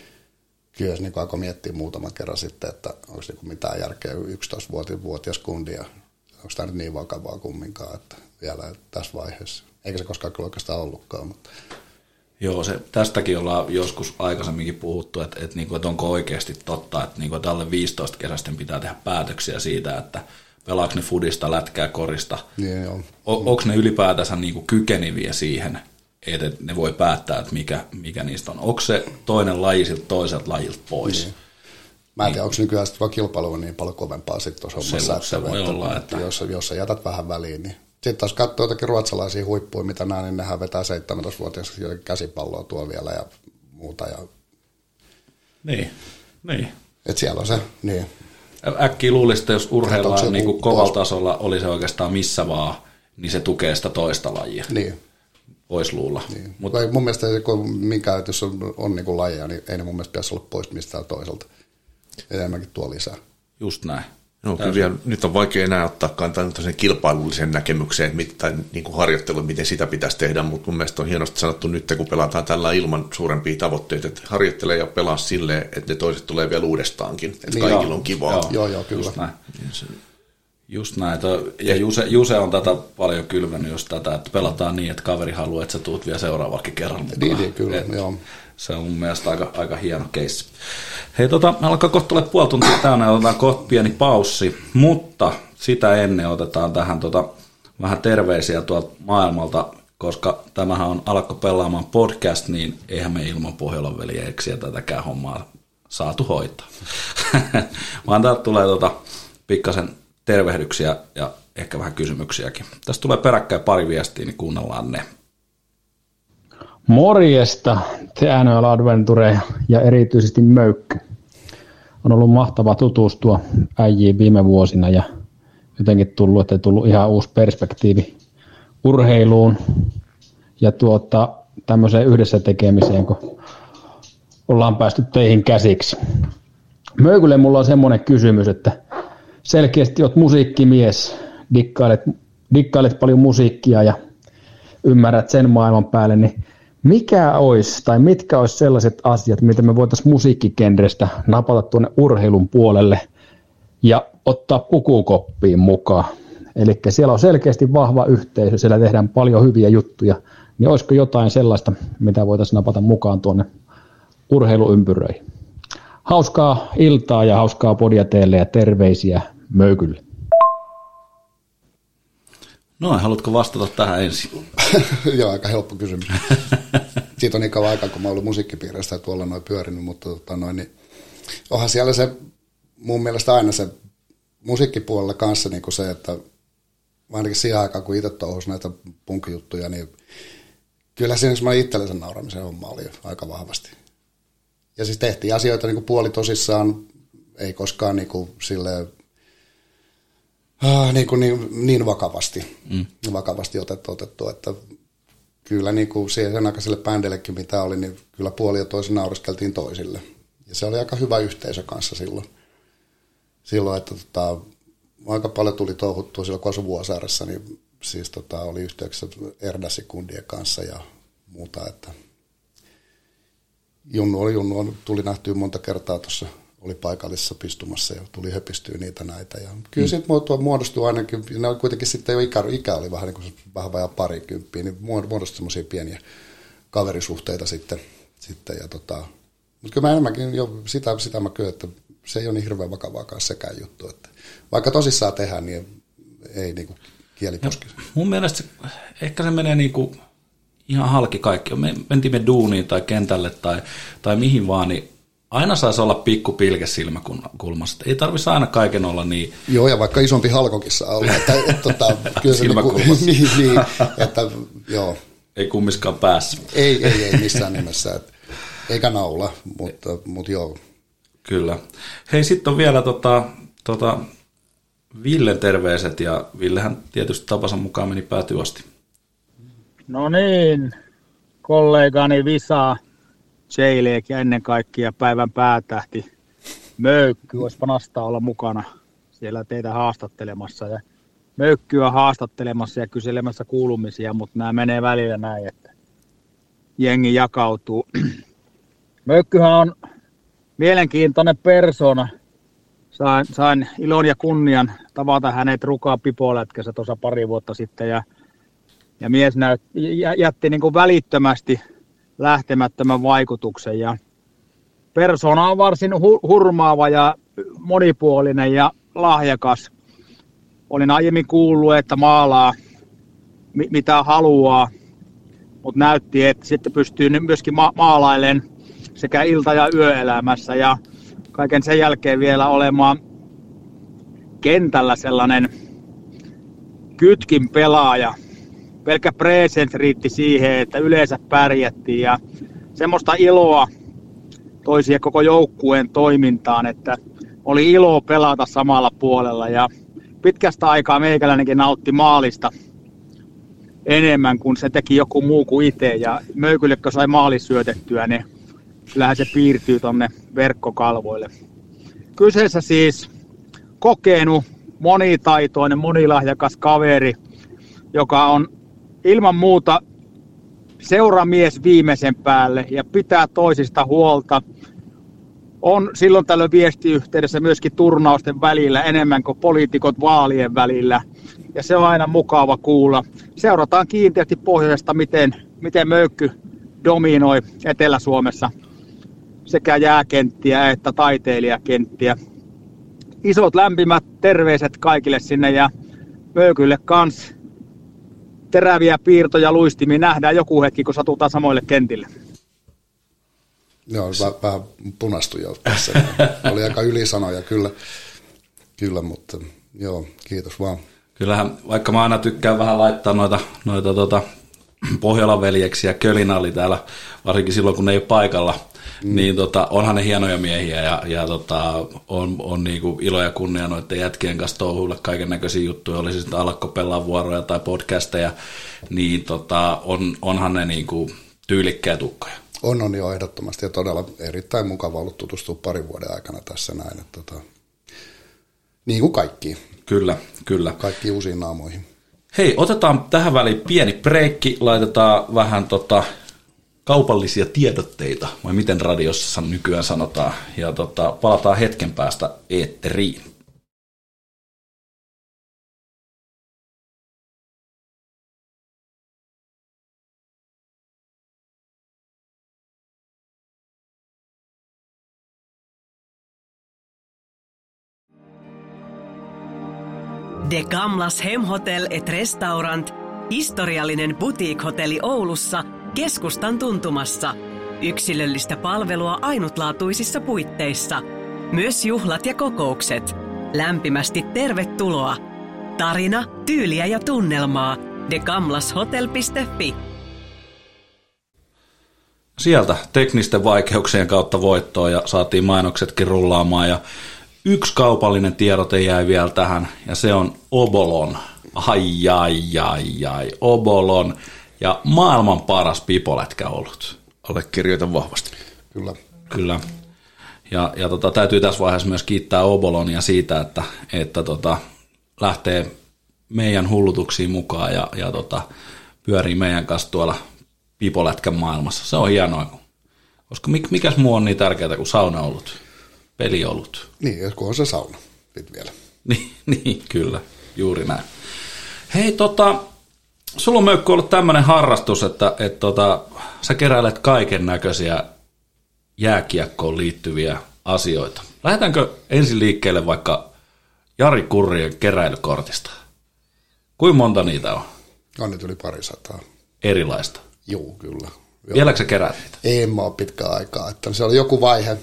Kyllä se niin alkoi miettiä muutaman kerran sitten, että onko niin mitään järkeä 11-vuotias kundi ja onko tämä nyt niin vakavaa kumminkaan, että vielä tässä vaiheessa. Eikä se koskaan kyllä oikeastaan ollutkaan, mutta Joo, se, tästäkin ollaan joskus aikaisemminkin puhuttu, että, että, niin kuin, että onko oikeasti totta, että, niin kuin, että alle 15 kesästen pitää tehdä päätöksiä siitä, että pelaako ne fudista, lätkää, korista. Niin, joo. O, onko ne ylipäätänsä niin kuin kykeneviä siihen, että ne voi päättää, että mikä, mikä niistä on. Onko se toinen laji siltä toiselta lajilta pois? Niin. Mä en tiedä, onko nykyään sitten vaan kilpailu on niin paljon kovempaa sitten tuossa Se hommassa. voi- se voi että, olla, että- Jos, jos sä jätät vähän väliin, niin sitten taas katsoo jotakin ruotsalaisia huippuja, mitä nämä, niin nehän vetää 17-vuotias käsipalloa tuolla vielä ja muuta. Ja, Niin, niin. et siellä on se, niin. Äkkiä luulisi, että jos urheillaan se niin kuin kovalla tasolla, oli se oikeastaan missä vaan, niin se tukee sitä toista lajia. niin. Voisi luulla. niin. Mut, Mutta mun mielestä se, kun että jos on, on niin kuin lajeja, niin ei ne mun mielestä pitäisi olla pois mistään toiselta. Enemmänkin tuo lisää. just näin. No, kyllä vielä, nyt on vaikea enää ottaa kantaa tämmöiseen kilpailullisen näkemykseen, mit, tai niin kuin harjoittelu, miten sitä pitäisi tehdä, mutta mun mielestä on hienosti sanottu nyt, kun pelataan tällä ilman suurempia tavoitteita, että harjoittele ja pelaa silleen, että ne toiset tulee vielä uudestaankin, että Niin, kaikilla joo. on kivaa. Joo. Joo, joo, kyllä. Just näin. Just näin. Ja Juse, Juse on tätä paljon kylvänyt just tätä, että pelataan niin, että kaveri haluaa, että sä tuut vielä seuraavakin kerran mukaan. Niin, niin, kyllä, Et joo. Se on mun mielestä aika, aika hieno keissi. Hei, tota, alkaa kohta tulee puoli tuntia täynnä ja otetaan kohta pieni paussi, mutta sitä ennen otetaan tähän tota, vähän terveisiä tuolta maailmalta, koska tämähän on Alkko pelaamaan podcast, niin eihän me ilman Pohjolan veljeksiä tätäkään hommaa saatu hoitaa. Vaan täältä tulee tota, pikkasen tervehdyksiä ja ehkä vähän kysymyksiäkin. Tästä tulee peräkkäin pari viestiä, niin kuunnellaan ne. Morjesta, te NHL Adventure ja erityisesti Möykky. On ollut mahtava tutustua äijiin viime vuosina ja jotenkin tullut, että tullut ihan uusi perspektiivi urheiluun ja tuota, tämmöiseen yhdessä tekemiseen, kun ollaan päästy teihin käsiksi. Möykylle mulla on semmoinen kysymys, että selkeästi olet musiikkimies, dikkailet, dikkailet paljon musiikkia ja ymmärrät sen maailman päälle, niin mikä olisi tai mitkä olisi sellaiset asiat, mitä me voitaisiin musiikkikenrestä napata tuonne urheilun puolelle ja ottaa pukukoppiin mukaan. Eli siellä on selkeästi vahva yhteisö, siellä tehdään paljon hyviä juttuja, niin olisiko jotain sellaista, mitä voitaisiin napata mukaan tuonne urheiluympyröihin. Hauskaa iltaa ja hauskaa podia teille ja terveisiä Möykylle. No, haluatko vastata tähän ensin? Joo, aika helppo kysymys. Siitä on niin kauan aikaa, kun mä ollut musiikkipiireistä ja tuolla noin pyörinyt, mutta tota noin, niin onhan siellä se mun mielestä aina se musiikkipuolella kanssa niin kuin se, että ainakin siihen aikaan, kun itse touhusin näitä punkijuttuja, niin kyllä siinä semmoinen itsellensä nauramisen homma oli aika vahvasti. Ja siis tehtiin asioita niin kuin puoli tosissaan, ei koskaan niin kuin silleen ah, niin, kuin niin, niin vakavasti, mm. vakavasti otettu, otettu, että kyllä niin kuin siihen aikaiselle bändillekin mitä oli, niin kyllä puoli ja toisin nauriskeltiin toisille. Ja se oli aika hyvä yhteisö kanssa silloin. Silloin, että tota, aika paljon tuli touhuttua silloin, kun asui Vuosaaressa, niin siis tota, oli yhteyksissä Erdasikundien kanssa ja muuta, että Junnu oli Junnu, tuli nähtyä monta kertaa tuossa oli paikallisessa pistumassa ja tuli höpistyä niitä näitä. Ja kyllä mm. sitten muodostui ainakin, ne oli kuitenkin sitten jo ikä, ikä oli vähän niin kuin vähän vajaa parikymppiä, niin muodostui semmoisia pieniä kaverisuhteita sitten. sitten ja tota, mutta kyllä mä enemmänkin jo sitä, sitä mä kyllä, että se ei ole niin hirveän vakavaakaan sekään juttu. Että vaikka tosissaan tehdään, niin ei niin kuin kieli Mun mielestä ehkä se menee niin kuin ihan halki kaikki. Me mentiin me duuniin tai kentälle tai, tai mihin vaan, niin aina saisi olla pikku pilke silmäkulmasta. Ei tarvitsisi aina kaiken olla niin... Joo, ja vaikka isompi halkokin saa olla. Että, et, tota, kyllä se niin, niin, niin, että joo. Ei kummiskaan päässä. Ei, ei, ei missään nimessä. Et, eikä naula, mutta, mutta joo. Kyllä. Hei, sitten on vielä tota, tota, Villen terveiset, ja Villehän tietysti tapansa mukaan meni päätyasti. No niin, kollegani Visa, Jaileek ja ennen kaikkea päivän päätähti Möykky. Olisi panasta olla mukana siellä teitä haastattelemassa. Ja Möykkyä haastattelemassa ja kyselemässä kuulumisia, mutta nämä menee välillä näin, että jengi jakautuu. Möykkyhän on mielenkiintoinen persona. Sain, sain ilon ja kunnian tavata hänet rukaa pipolätkässä tuossa pari vuotta sitten ja, ja mies näyt, jätti niin kuin välittömästi lähtemättömän vaikutuksen ja persona on varsin hu- hurmaava ja monipuolinen ja lahjakas. Olin aiemmin kuullut, että maalaa mi- mitä haluaa, mutta näytti, että sitten pystyy myöskin ma- maalailemaan sekä ilta- ja yöelämässä ja kaiken sen jälkeen vielä olemaan kentällä sellainen kytkin pelaaja. Pelkä presence riitti siihen, että yleensä pärjättiin ja semmoista iloa toisia koko joukkueen toimintaan, että oli ilo pelata samalla puolella ja pitkästä aikaa meikäläinenkin nautti maalista enemmän kuin se teki joku muu kuin itse ja Möykylle, kun sai maali syötettyä, niin kyllähän se piirtyy tonne verkkokalvoille. Kyseessä siis kokenut, monitaitoinen, monilahjakas kaveri, joka on ilman muuta seuramies viimeisen päälle ja pitää toisista huolta. On silloin tällöin viestiyhteydessä myöskin turnausten välillä enemmän kuin poliitikot vaalien välillä. Ja se on aina mukava kuulla. Seurataan kiinteästi pohjoista, miten, miten möykky dominoi Etelä-Suomessa sekä jääkenttiä että taiteilijakenttiä. Isot lämpimät terveiset kaikille sinne ja Möykylle kans teräviä piirtoja luistimia nähdään joku hetki, kun satutaan samoille kentille. Joo, vähän, vähän punastui jo tässä. Oli aika ylisanoja kyllä, kyllä, mutta joo, kiitos vaan. Kyllähän, vaikka mä aina tykkään vähän laittaa noita, noita tota, Pohjolan veljeksi ja Kölinalli täällä, varsinkin silloin kun ne ei ole paikalla, mm. niin tota, onhan ne hienoja miehiä ja, ja tota, on, on niinku ilo ja kunnia noiden jätkien kanssa touhuilla kaiken näköisiä juttuja, oli sitten alakkopellaan vuoroja tai podcasteja, niin tota, on, onhan ne niinku tyylikkää tukkoja. On, on jo ehdottomasti ja todella erittäin mukava ollut tutustua parin vuoden aikana tässä näin. Että, tota, niin kuin kaikki. Kyllä, kyllä. Kaikki uusiin naamoihin. Hei, otetaan tähän väliin pieni breikki, laitetaan vähän tota, kaupallisia tiedotteita, vai miten radiossa nykyään sanotaan, ja tota, palataan hetken päästä eetteriin. De Gamlas Hemhotel et Restaurant, historiallinen boutique-hotelli Oulussa, keskustan tuntumassa. Yksilöllistä palvelua ainutlaatuisissa puitteissa. Myös juhlat ja kokoukset. Lämpimästi tervetuloa. Tarina, tyyliä ja tunnelmaa. degamlashotel.fi Sieltä teknisten vaikeuksien kautta voittoa ja saatiin mainoksetkin rullaamaan ja yksi kaupallinen tiedote jäi vielä tähän, ja se on Obolon. Ai, ai, ai, ai, Obolon. Ja maailman paras pipolätkä ollut. Allekirjoitan vahvasti. Kyllä. Kyllä. Ja, ja tota, täytyy tässä vaiheessa myös kiittää Obolonia siitä, että, että tota, lähtee meidän hullutuksiin mukaan ja, ja tota, pyörii meidän kanssa tuolla pipolätkän maailmassa. Se on hienoa, koska mik, mikäs muu on niin tärkeää kuin saunaolut, peliolut. Niin, jos kun on se sauna sit vielä. Niin, niin, kyllä, juuri näin. Hei, tota, sulla on Möykky ollut tämmöinen harrastus, että et, tota, sä keräilet kaiken näköisiä jääkiekkoon liittyviä asioita. Lähdetäänkö ensin liikkeelle vaikka Jari Kurrien keräilykortista? Kuinka monta niitä on? On nyt yli pari sataa. Erilaista. Joo, kyllä. Joo. Vieläkö sä kerät niitä? Ei mä ole pitkään aikaa. Että se oli joku vaihe,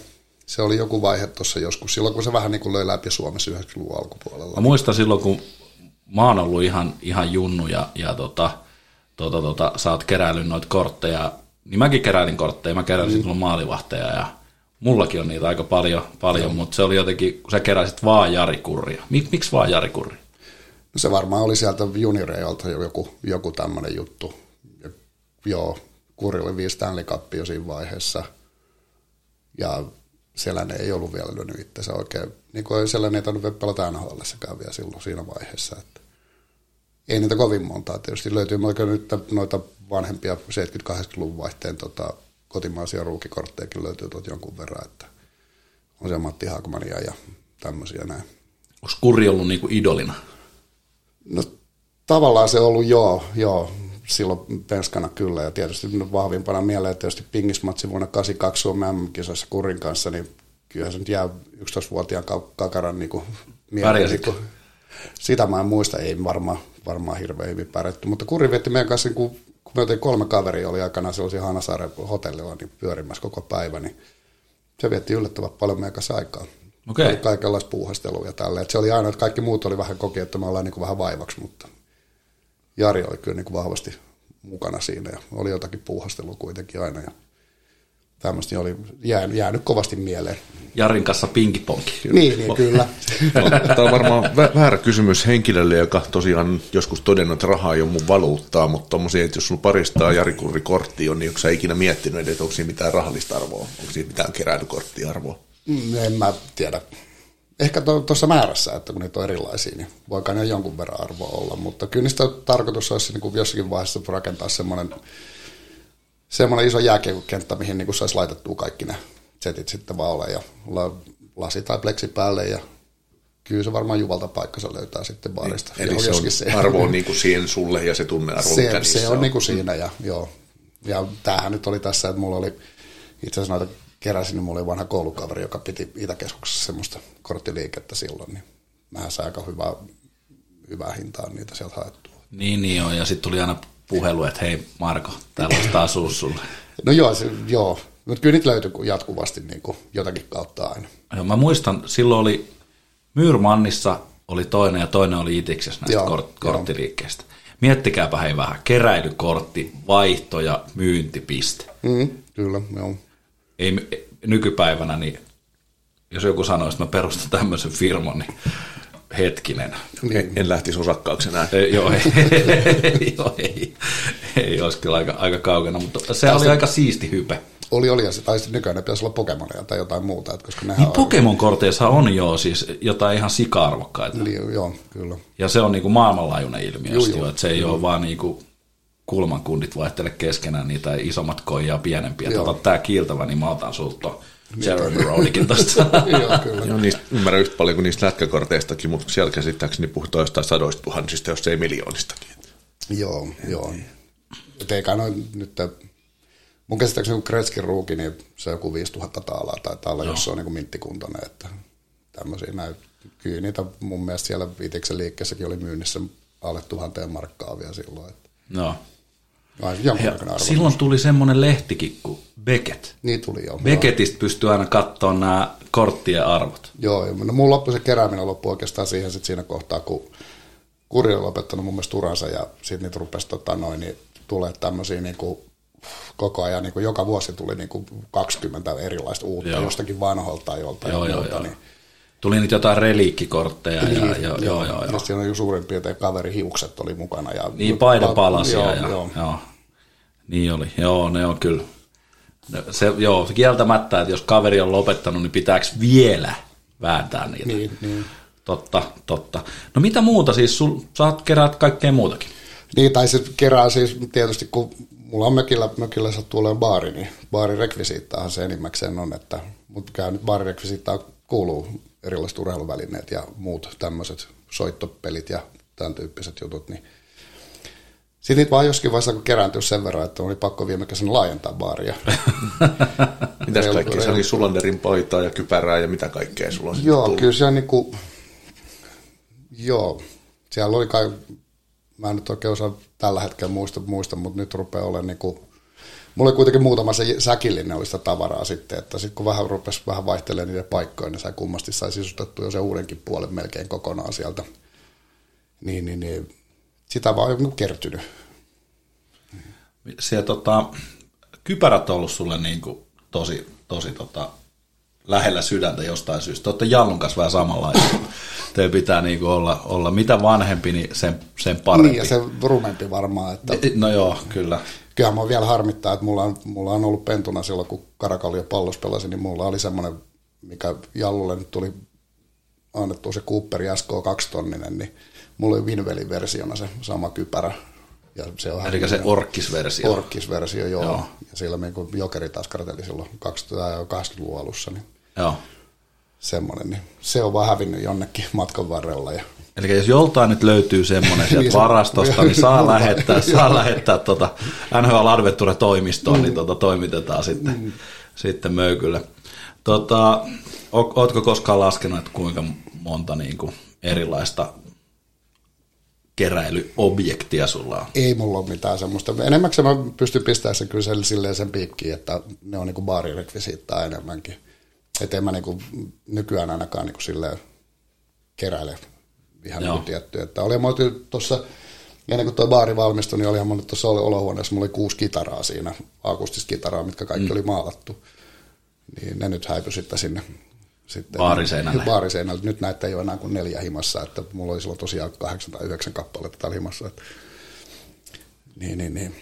se oli joku vaihe tuossa joskus, silloin kun se vähän niin kuin löi läpi Suomessa 90-luvun alkupuolella. Mä muistan silloin, kun mä oon ollut ihan, ihan junnu ja, ja tota, tota, tota, sä oot keräillyt noita kortteja, niin mäkin keräilin kortteja, mä keräilin mm. silloin maalivahteja ja mullakin on niitä aika paljon, paljon mutta se oli jotenkin, kun sä keräsit vaan Jari Kurria. Mik, miksi vaan Jari Kurri? No se varmaan oli sieltä junioreilta joku, joku tämmöinen juttu. Ja, joo, Kurri oli viisi Stanley Cupia siinä vaiheessa. Ja Selänne ei ollut vielä lyönyt itsensä oikein. Niin kuin Selänne ei tainnut pelata nhl vielä silloin siinä vaiheessa. Että ei niitä kovin montaa tietysti löytyy. Mä nyt noita vanhempia 70-80-luvun vaihteen tota, kotimaisia ruukikorttejakin löytyy tuolta jonkun verran, että on se Matti Haakmania ja tämmöisiä näin. Onko Kurri ollut niinku idolina? No tavallaan se on ollut joo, joo silloin penskana kyllä ja tietysti vahvimpana mieleen tietysti pingismatsi vuonna 82 Suomen MM-kisoissa Kurin kanssa, niin kyllähän se nyt jää 11-vuotiaan kakaran niin mieleen. Niin kuin, sitä mä en muista, ei varmaan, varmaan hirveän hyvin pärjätty, mutta Kuri vietti meidän kanssa, niin kun, kun me oltiin kolme kaveria, oli aikana sellaisia Hanasaaren hotellilla niin pyörimässä koko päivä, niin se vietti yllättävän paljon meidän kanssa aikaa. Okay. Oli kaikenlaista puuhastelua ja tälleen. Se oli aina, että kaikki muut oli vähän koki, että me ollaan niin kuin vähän vaivaksi, mutta Jari oli kyllä niin kuin vahvasti mukana siinä ja oli jotakin puuhastelua kuitenkin aina. Ja tämmöistä oli jäänyt, jäänyt kovasti mieleen. Jarin kanssa pinkiponki. Niin, niin kyllä. No, tämä on varmaan väärä kysymys henkilölle, joka tosiaan joskus todennut, että rahaa ei ole mun valuuttaa, mutta tommosia, että jos sulla paristaa Jari Kurri kortti on, niin onko sä ikinä miettinyt, että onko siinä mitään rahallista arvoa? Onko siinä mitään keräilykorttiarvoa? Mm, en mä tiedä. Ehkä tuossa määrässä, että kun niitä on erilaisia, niin voi ne jonkun verran arvoa olla, mutta kyllä niistä tarkoitus olisi niin kuin jossakin vaiheessa rakentaa semmoinen semmoinen iso jääkiekokenttä, mihin niin saisi laitettua kaikki ne setit sitten vaan ole ja lasi tai pleksi päälle ja kyllä se varmaan Juvalta paikkansa löytää sitten baarista. Eli se on, se arvo on niin kuin siihen sulle ja se tunnearvo, se, se on, on. Niin kuin siinä ja joo. Ja tämähän nyt oli tässä, että mulla oli itse asiassa noita keräsin, niin mulla oli vanha koulukaveri, joka piti Itäkeskuksessa semmoista korttiliikettä silloin, niin mä sain aika hyvää, hyvää hintaa niitä sieltä haettua. Niin, niin joo, ja sitten tuli aina puhelu, että hei Marko, täällä on taas sulle. No joo, se, joo. mutta kyllä niitä löytyy jatkuvasti niin kuin jotakin kautta aina. Joo, mä muistan, silloin oli Myyrmannissa oli toinen ja toinen oli Itiksessä näistä joo, kort- korttiliikkeistä. Miettikääpä hei vähän, keräilykortti, vaihto ja myyntipiste. Mm, kyllä, joo. Ei, nykypäivänä, niin jos joku sanoisi, että mä perustan tämmöisen firman, niin hetkinen. Niin. En lähtisi osakkaaksi enää. Ei, joo, ei, ei, joo, ei, ei olisi kyllä aika, aika kaukana, mutta se Tästä oli aika siisti hype. Oli, oli, ja se, tai nykyään ne pitäisi olla Pokemonia tai jotain muuta. Että koska niin Pokemon-korteissa on jo siis jotain ihan sika-arvokkaita. Niin, joo, kyllä. Ja se on niin kuin maailmanlaajuinen ilmiö, joo, joo, että se ei joo. ole vaan niin kuin kulmankundit vaihtele keskenään niitä isommat koijaa pienempiä. Tota, tämä kiiltävä, niin mä otan sulta Jeremy Rodikin tosta. Joo, kyllä. Joo, niistä ymmärrän yhtä paljon kuin niistä lätkäkorteistakin, mutta siellä käsittääkseni puhutaan jostain sadoista tuhansista, jos ei miljoonistakin. Joo, joo. Et eikä noin nyt, mun käsittääkseni kun Kretskin ruuki, niin se on joku 5000 taalaa tai olla, jos se on niin minttikuntoinen, että tämmöisiä näin. Kyllä niitä mun mielestä siellä Viitiksen liikkeessäkin oli myynnissä alle tuhanteen markkaa vielä silloin. Että. No. Vai silloin tuli semmoinen lehtikin kuin Beckett. Niin tuli joo. Beckettistä pystyy aina katsoa nämä korttien arvot. Joo, no mun loppui se kerääminen loppu oikeastaan siihen sit siinä kohtaa, kun Kuri on lopettanut mun mielestä uransa ja sitten niitä rupesi tota, noin, niin tulee tämmöisiä niin kuin, koko ajan, niin kuin joka vuosi tuli niin kuin 20 erilaista uutta, joo. jostakin vanholta tai joltain. Joo, joo, joo. Niin Tuli nyt jotain reliikkikortteja. Ja, Niin, ja, joo, joo, joo, Ja siinä on jo suurin piirtein kaveri hiukset oli mukana. Ja Niin, paidapalasia. Joo, ja, joo, joo. joo. Niin oli. Joo, ne on kyllä. Se, joo, se kieltämättä, että jos kaveri on lopettanut, niin pitääkö vielä vääntää niitä? Niin, niin. Totta, totta. No mitä muuta siis? Sul, saat keräät kaikkea muutakin. Niin, tai se kerää siis tietysti, kun mulla on mökillä, mökillä sattuu olemaan baari, niin baarirekvisiittaahan se enimmäkseen on, että mutta käy nyt baarirekvisiittaan kuuluu erilaiset urheiluvälineet ja muut tämmöiset soittopelit ja tämän tyyppiset jutut, niin sitten niitä vaan joskin vaiheessa kun kerääntyy sen verran, että oli pakko viime kesänä laajentaa baaria. Mitäs kaikkea? Se oli Sulanderin paitaa ja kypärää ja mitä kaikkea sulla on Joo, tullut? kyllä se on niinku, joo, siellä oli kai, mä en nyt oikein osaa tällä hetkellä muista, muista mutta nyt rupeaa olemaan niinku, mulla oli kuitenkin muutama se säkillinen oli sitä tavaraa sitten, että sitten kun vähän rupesi vähän vaihtelemaan niiden paikkoja, niin sai kummasti sai sisustettua jo se uudenkin puolen melkein kokonaan sieltä. Niin, niin, niin sitä vaan on kertynyt. Se, tota, kypärät on ollut sulle niin kuin tosi, tosi tota, lähellä sydäntä jostain syystä. Te olette Jallun kanssa vähän samanlaisia. Teidän pitää niin kuin olla, olla, mitä vanhempi, niin sen, sen parempi. Niin, ja se rumempi varmaan, että No joo, kyllä. Kyllähän mä vielä harmittaa, että mulla on, mulla on ollut pentuna silloin, kun Karakallio pallos pelasi, niin mulla oli semmoinen, mikä Jallulle nyt tuli annettu se Cooperi SK2 tonninen, niin mulla oli Winvelin versiona se sama kypärä. Ja se on Eli se orkkisversio. Orkkisversio, joo. Joo. Ja sillä niin kun Jokeri taas karteli silloin 2080-luvun alussa, niin Joo. semmoinen, niin se on vaan hävinnyt jonnekin matkan varrella. Ja Eli jos joltain nyt löytyy semmoinen sieltä Niin varastosta, niin saa lähettää, saa lähettää tuota NHL Adventure toimistoon, niin Mm. tuota toimitetaan sitten, sitten möykylle. Tota, ootko koskaan laskenut, että kuinka monta niin kuin erilaista keräilyobjektia sulla on? Ei mulla ole mitään semmoista. Enemmäksi mä pystyn pistämään sen kyllä silleen sen piikkiin, että ne on niinku baarirekvisiittaa enemmänkin. Että en mä niinku nykyään ainakaan niinku silleen keräile ihan niinku tietty. Että oli mulla tuossa, ennen kuin tuo baari valmistui, niin olihan mulla tuossa oli olohuoneessa, mulla oli kuusi kitaraa siinä, akustista kitaraa, mitkä kaikki mm. oli maalattu. Niin ne nyt häipy sitten sinne sitten Baariseinälle. baariseinälle. Nyt näitä ei ole enää kuin neljä himassa, että mulla oli silloin tosiaan kahdeksan tai yhdeksän kappaletta täällä himassa. Että, niin, niin, niin.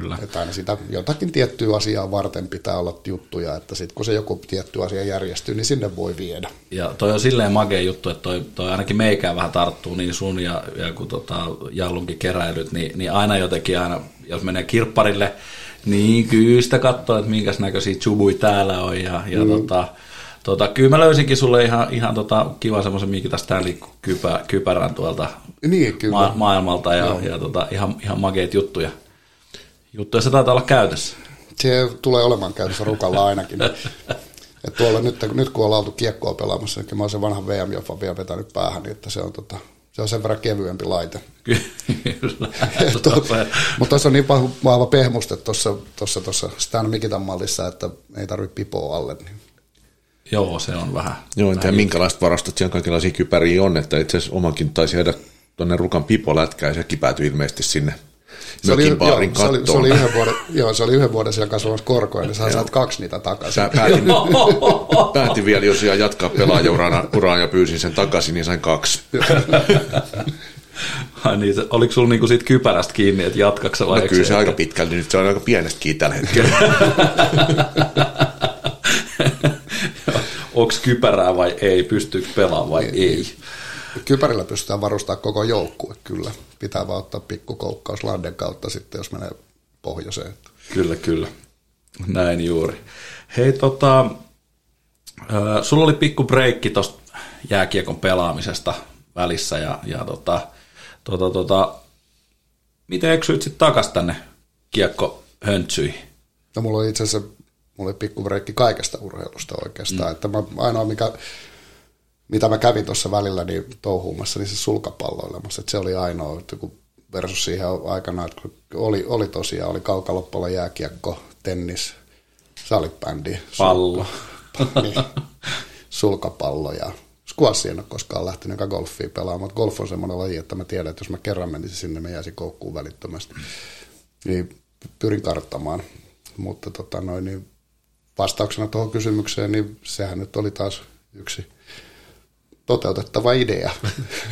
Kyllä. Että aina sitä jotakin tiettyä asiaa varten pitää olla juttuja, että sitten kun se joku tietty asia järjestyy, niin sinne voi viedä. Ja toi on silleen makea juttu, että toi, toi ainakin meikään vähän tarttuu niin sun ja, ja kun tota Jallunkin keräilyt, niin, niin aina jotenkin aina, jos menee kirpparille, niin kyllä sitä katsoo, että minkäs näköisiä chubui täällä on ja, ja Mm. tota, tota, kyllä mä löysinkin sulle ihan, ihan tota, kiva semmoisen Mikita Stanley kypä, kypärän tuolta Niin, kyllä. ma- maailmalta ja, Joo. ja tota, ihan, ihan makeita juttuja. Juttuja se taitaa olla käytössä. Se tulee olemaan käytössä rukalla ainakin. Et tuolla nyt, nyt kun ollaan oltu kiekkoa pelaamassa, niin mä oon sen vanhan VM-joffan vielä vetänyt päähän, niin että se on, tota, se on sen verran kevyempi laite. Kyllä. Mutta tuossa on niin vahva, pehmuste tuossa, tuossa, tuossa Stan Mikitan mallissa, että ei tarvitse pipoa alle. Niin. Joo, se on vähän. Joo, en tiedä minkälaiset varastot siellä kaikenlaisia kypäriä on, että itse asiassa omankin taisi jäädä tuonne Rukan pipolätkään ja sekin päätyi ilmeisesti sinne mökin baarin joo, se, oli, se, oli yhden vuoden, joo, se oli yhden vuoden siellä kasvamassa korkoja, niin sä saat kaksi niitä takaisin. Sä päätin, päätin vielä jos ihan jatkaa pelaajauraan uraan ja pyysin sen takaisin, niin sain kaksi. Ai niin, se- oliko sulla niinku siitä kypärästä kiinni, että jatkaksa vai No, kyllä se aika pitkälti, nyt se on aika pienestä kiinni tällä hetkellä. Onko kypärää vai ei, pystyykö pelaamaan vai ei? Kypärillä pystytään varustamaan koko joukkue, kyllä. Pitää vaan ottaa pikku koukkaus Landen kautta sitten, jos menee pohjoiseen. Kyllä, kyllä. Näin juuri. Hei, tota, äh, sulla oli pikku breikki tuosta jääkiekon pelaamisesta välissä ja, ja tota, tota, tota, miten eksyit sitten takas tänne kiekko höntsyihin? No mulla oli itse asiassa, mulla oli pikku breikki kaikesta urheilusta oikeastaan. Mm. Että mä, ainoa mikä, mitä mä kävin tuossa välillä niin touhuumassa, niin se sulkapalloilemassa. Että se oli ainoa, että kun versus siihen aikanaan, että kun oli, oli tosiaan, oli kaukaloppuilla jääkiekko, tennis, salibändi, Pallo. sulka- niin, sulkapallo ja squash en ole koskaan lähtenyt eikä golfia pelaamaan, mutta golf on semmoinen laji, että mä tiedän, että jos mä kerran menisin sinne, mä jäisin koukkuun välittömästi. Niin pyrin karttamaan, mutta tota noin, niin vastauksena tuohon kysymykseen, niin sehän nyt oli taas yksi toteutettava idea.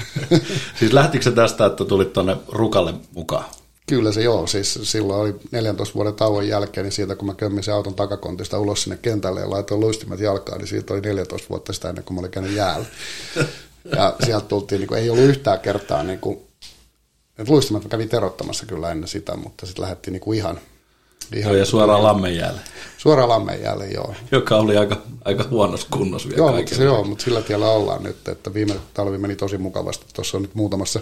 Siis lähtikö se tästä, että tulit tuonne Rukalle mukaan? Kyllä se joo, siis silloin oli 14 vuoden tauon jälkeen, niin siitä kun mä kömmin sen auton takakontista ulos sinne kentälle ja laitoin luistimet jalkaan, niin siitä oli 14 vuotta sitä ennen kuin mä olin käynyt jäällä. Ja sieltä tultiin, niin kuin, ei ollut yhtään kertaa, niin kuin, että luistimet mä kävin terottamassa kyllä ennen sitä, mutta sitten lähdettiin niin kuin ihan, Joo, ja suoraan Lammenjäälle. Suoraan Lammenjäälle, joo. Joka oli aika, aika huonossa kunnossa vielä Joo, mutta, se, joo, mutta sillä tiellä ollaan nyt, että viime talvi meni tosi mukavasti. Tuossa on nyt muutamassa,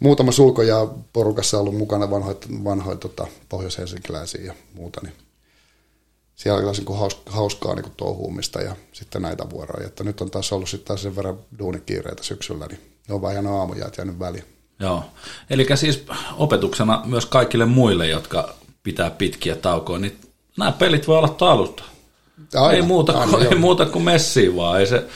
muutamassa ulko- ja porukassa ollut mukana vanhoja, vanhoja tota, pohjois-helsinkiläisiä ja muuta, niin siellä oli niin hauskaa, hauskaa niin touhuumista ja sitten näitä vuoroja. Että nyt on taas ollut sitten taas sen verran duunikiireitä syksyllä, niin ne on vähän aamujäät jäänyt väliin. Joo, eli siis opetuksena myös kaikille muille, jotka pitää pitkiä taukoja, niin nämä pelit voi olla talusta. Aina, ei, muuta aina, kuin, ei muuta kuin messiin vaan, ei se,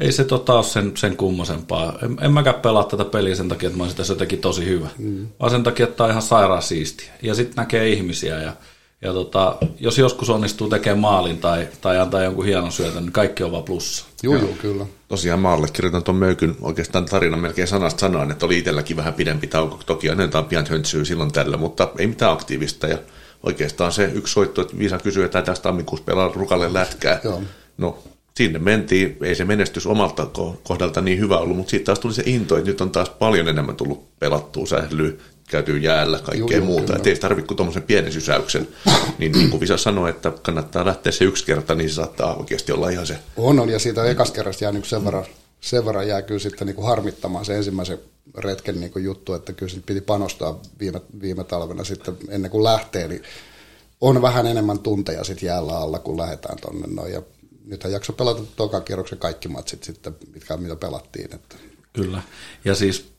ei se tota ole sen, sen kummosempaa. En, en mäkään pelaa tätä peliä sen takia, että mä olisin tässä jotenkin tosi hyvä, mm. vaan sen takia, että tämä on ihan sairaan siistiä. Ja sitten näkee ihmisiä ja, ja tota, jos joskus onnistuu tekemään maalin tai, tai antaa jonkun hienon syötön, niin kaikki on vaan plussa. Joo, joo, kyllä. Tosiaan maalle kirjoitan tuon möykyn oikeastaan tarinan melkein sanasta sanaan, että oli itselläkin vähän pidempi tauko. Toki annetaan pian höntsyä silloin tällä, mutta ei mitään aktiivista. Ja oikeastaan se yksi soitto, että Viisa kysyy, että tässä tammikuussa pelaa rukalle lätkää. Joo. No, sinne mentiin, ei se menestys omalta kohdalta niin hyvä ollut, mutta siitä taas tuli se into, että nyt on taas paljon enemmän tullut pelattua sählyä, käyty jäällä, kaikkea Joo, muuta. Että ei tarvitse kuin tuommoisen pienen sysäyksen. niin, niin kuin Visa sanoi, että kannattaa lähteä se yksi kerta, niin se saattaa oikeasti olla ihan se. On, on ja siitä ekas kerrasta jää niin sen verran, sen verran jää kyllä sitten niin kuin harmittamaan se ensimmäisen retken niin kuin juttu, että kyllä sitten piti panostaa viime, viime talvena sitten ennen kuin lähtee, niin on vähän enemmän tunteja sitten jäällä alla, kun lähdetään tuonne noin. Ja nythän jakso pelata toka kierroksen kaikki matsit sitten, mitkä, mitä pelattiin. Että. Kyllä. Ja siis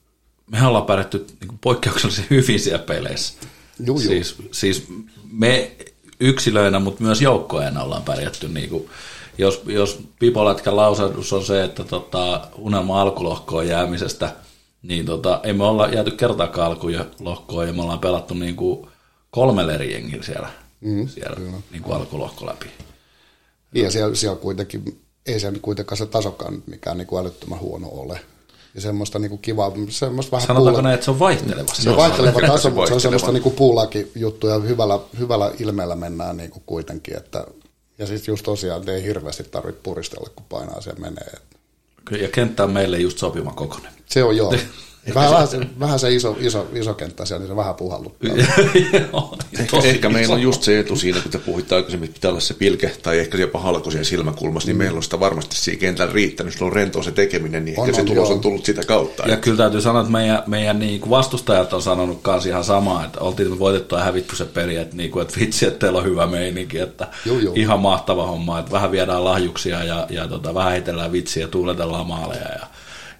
mehän ollaan pärjätty niin poikkeuksellisen hyvin siellä peleissä. Juu, juu. Siis, siis me yksilöinä, mutta myös joukkoina ollaan pärjätty. Niin kuin, jos, jos Pipolätkän lausahdus on se, että tota, unelma alkulohkoon jäämisestä, niin tota, ei me olla jääty kertaakaan alkulohkoon ja me ollaan pelattu niin kuin kolme eri jengillä siellä, mm, siellä niin kuin alkulohko läpi. Ja siellä, siellä kuitenkin, ei se kuitenkaan se tasokaan mikään niin kuin älyttömän huono ole ja semmoista niinku kivaa, semmoista vähän Sanotaanko puula... näin, että se on vaihteleva? Se on vaihteleva taso, mutta se on semmoista niinku puulaki juttuja ja hyvällä, hyvällä ilmeellä mennään niinku kuitenkin, että ja sitten just tosiaan ei hirveästi tarvitse puristella, kun painaa se menee. Ja kenttä on meille just sopiva kokonen. Se on joo. Vähän, vähän, se, vähän se iso, iso, iso kenttä siellä, niin se vähän puhalluttaa. ehkä, ehkä meillä on just se etu siinä, kun te puhuitte aikaisemmin, että pitää olla se pilke tai ehkä jopa halkoisen silmäkulmassa, niin mm. meillä on sitä varmasti siinä kentällä riittänyt, jos on rentoa se tekeminen, niin on, ehkä on, se tulos joo. on tullut sitä kautta. Ja kyllä täytyy sanoa, että meidän, meidän niin kuin vastustajat on sanonut myös ihan samaa, että oltiin voitettu ja hävitty se peli, että, niin kuin, että vitsi, että teillä on hyvä meininki, että joo, joo. ihan mahtava homma, että vähän viedään lahjuksia ja, ja tota, vähän heitellään vitsiä ja tuuletellaan maaleja ja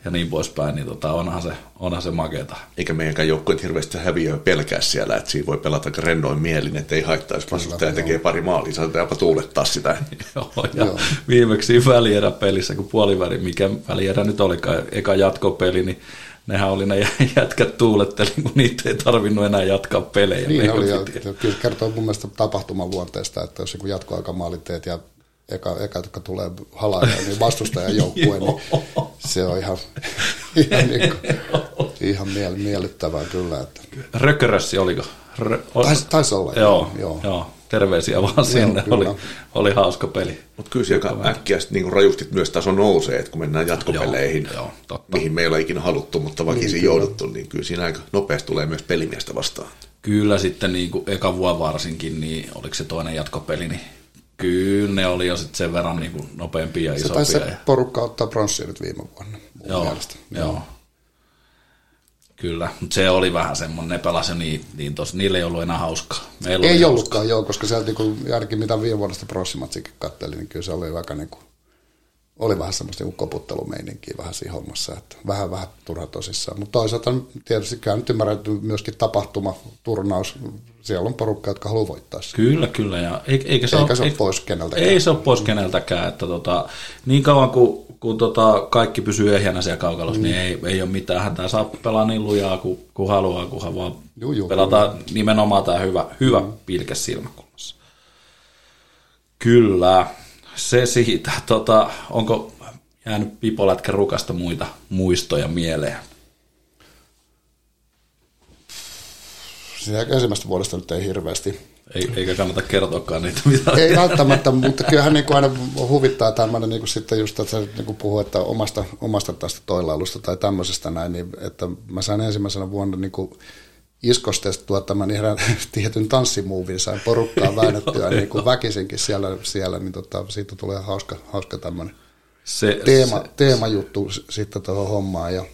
ja niin poispäin, niin tota, onhan, se, onhan se maketa. Eikä meidänkään joukkueet hirveästi häviö pelkää siellä, että siinä voi pelata aika rennoin mielin, että ei haittaa, jos vastustaja tekee pari maalia, saataanpa tuulettaa sitä. joo, ja joo. viimeksi välierä pelissä, kun puoliväri, mikä välierä nyt olikaan, eka jatkopeli, niin nehän oli ne jätkät tuuletteli, kun niitä ei tarvinnut enää jatkaa pelejä. Niin oli, ja kyllä kertoo mun mielestä tapahtuman luonteesta, että jos joku jatkoaikamaalit teet ja eka, eka jotka tulee halaamaan, niin vastustajan joukkue, niin se on ihan, ihan, niin kuin, ihan miel, miellyttävää kyllä. Että. Rökörössi oliko? Rö, taisi, taisi olla, joo. joo. joo. Terveisiä vaan sinne, joo, oli, oli hauska peli. Mutta kyllä siellä äkkiä niin rajusti myös taso nousee, että kun mennään jatkopeleihin, joo, joo, totta. mihin me ei ole ikinä haluttu, mutta väkisin niin, jouduttu, niin kyllä siinä aika nopeasti tulee myös pelimiestä vastaan. Kyllä sitten niin kuin eka vuonna varsinkin, niin oliko se toinen jatkopeli, niin Kyllä ne oli jo sit sen verran niin kuin nopeampia ja isompia. Se taisi se porukka ottaa pronssia nyt viime vuonna. Joo, mielestä. joo. Kyllä, mutta se oli vähän semmoinen, ne pelasi niin, niin tos, niille ei ollut enää hauskaa. Meillä ei ollutkaan, hauskaa. joo, koska sieltä niin ainakin mitä viime vuodesta pronssimatsikin kattelin, niin kyllä se oli aika niin kuin, oli vähän semmoista niin koputtelumeininkiä vähän siinä hommassa, että vähän vähän turha tosissaan. Mutta toisaalta tietysti kyllä nyt ymmärrän, että myöskin tapahtuma, turnaus, siellä on porukka, jotka haluaa voittaa sen. Kyllä, kyllä. Ja eikä, eikä se, eikä ole, se ole pois keneltäkään. Ei se ole pois keneltäkään. Että tota, niin kauan kuin kun tota, kaikki pysyy ehjänä siellä kaukalossa, niin mm. niin ei, ei ole mitään hätää. Saa pelaa niin lujaa kuin, kuin haluaa, kunhan vaan juu, juu, pelataan kyllä. nimenomaan tämä hyvä, hyvä mm. pilke silmäkulmassa. Kyllä, se siitä. Tota, onko jäänyt pipolätkä rukasta muita muistoja mieleen? Siinä ensimmäisestä vuodesta nyt ei hirveästi. Ei, eikä kannata kertoakaan niitä mitä. Ei välttämättä, mutta kyllähän niin kuin aina huvittaa tämmöinen niin kuin sitten just, että sä niin kuin puhuu, että omasta, omasta tästä toilailusta tai tämmöisestä näin, niin että mä sain ensimmäisenä vuonna niin kuin iskostettua tämän ihan tietyn tanssimuuvin, sain porukkaa väännettyä niin kuin väkisinkin siellä, siellä niin tota, siitä tulee hauska, hauska tämmöinen se, teema, se, teemajuttu sitten tuohon hommaan. Ja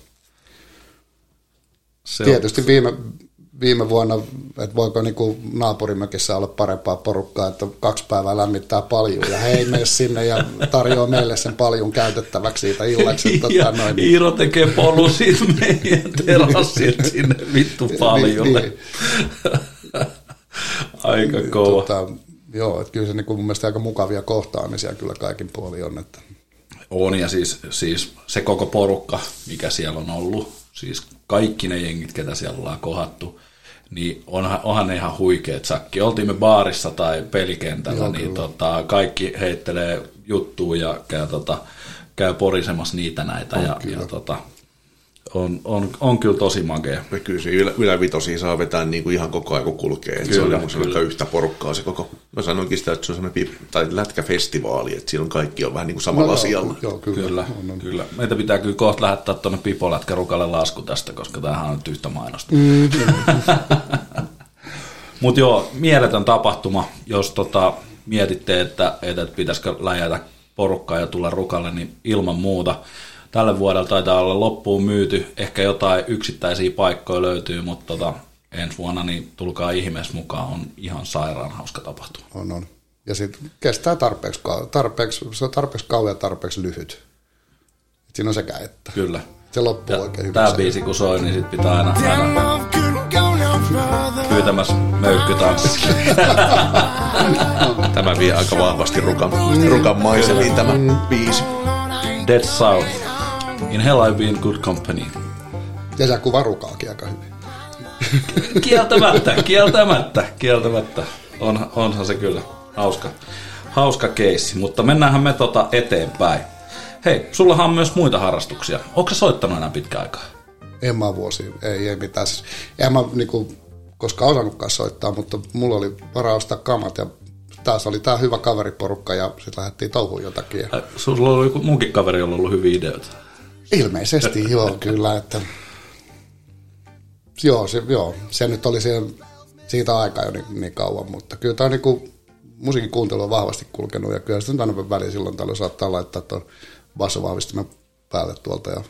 se tietysti on. viime, viime vuonna, että voiko niinku naapurimökissä olla parempaa porukkaa, että kaksi päivää lämmittää paljon ja hei mene sinne ja tarjoaa meille sen paljon käytettäväksi siitä illaksi. ja tota, noin. Iiro tekee polu siitä meidän terassilta sinne vittu paljolle. niin, niin. Aika kova. Tota, joo, että kyllä se niin mun mielestä aika mukavia kohtaamisia kyllä kaikin puoli on. Että. On ja siis, siis se koko porukka, mikä siellä on ollut, siis kaikki ne jengit, ketä siellä ollaan kohattu, niin onhan, onhan ne ihan huikeet sakki. Oltiin me baarissa tai pelikentällä, Joo, niin tota, kaikki heittelee juttuja ja käy, tota, käy porisemassa niitä näitä. On, ja, ja tota, on, on, on kyllä tosi makea. Ja kyllä se ylä, ylävitosia saa vetää niin kuin ihan koko ajan, kun kulkee. Kyllä, se on kyllä. yhtä porukkaa se koko. Mä sanoinkin sitä, että se on semmoinen tai lätkäfestivaali, että siinä on kaikki on vähän niin kuin samalla no, asialla. Joo, kyllä. Kyllä, on, on. kyllä. Meitä pitää kyllä kohta lähettää tuonne Pipolätkärukalle lasku tästä, koska tämähän on nyt yhtä mainosta. Mm, Mutta joo, mieletön tapahtuma, jos tota, mietitte, että, että pitäisikö läjätä porukkaa ja tulla rukalle, niin ilman muuta – tälle vuodelle taitaa olla loppuun myyty. Ehkä jotain yksittäisiä paikkoja löytyy, mutta tota, ensi vuonna niin tulkaa ihmeessä mukaan. On ihan sairaan hauska tapahtuma. On, on. Ja sitten kestää tarpeeksi, tarpeeksi, se on tarpeeksi kauan ja tarpeeksi lyhyt. Et siinä on sekä että. Kyllä. Se loppuu ja oikein hyvin. Tämä biisi kun soi, niin sit pitää aina, aina pyytämässä möykkytanssiksi. tämä vie aika vahvasti rukan, rukan maisemiin tämä biisi. Dead South. In hell I've been good company. Ja sä kuva rukaakin aika hyvin. kieltämättä, kieltämättä, kieltämättä. On, onhan se kyllä hauska, hauska keissi, mutta mennäänhän me tota eteenpäin. Hei, sullahan on myös muita harrastuksia. Onko sä soittanut enää pitkä aikaa? En mä vuosi, ei, ei mitään. Siis, en mä niinku, koskaan osannutkaan soittaa, mutta mulla oli varaa ostaa kamat ja taas oli tää hyvä kaveriporukka ja sitten lähdettiin touhuun jotakin. Äh, sulla oli joku munkin kaveri, jolla on ollut hyviä ideoita. Ilmeisesti joo, kyllä. Että, joo, se, joo, se nyt oli siihen, siitä aikaa jo niin, niin kauan, mutta kyllä tämä on niin musiikin kuuntelu on vahvasti kulkenut ja kyllä sitten aina väliin silloin tällöin saattaa laittaa tuon bassovahvistimen päälle tuolta ja,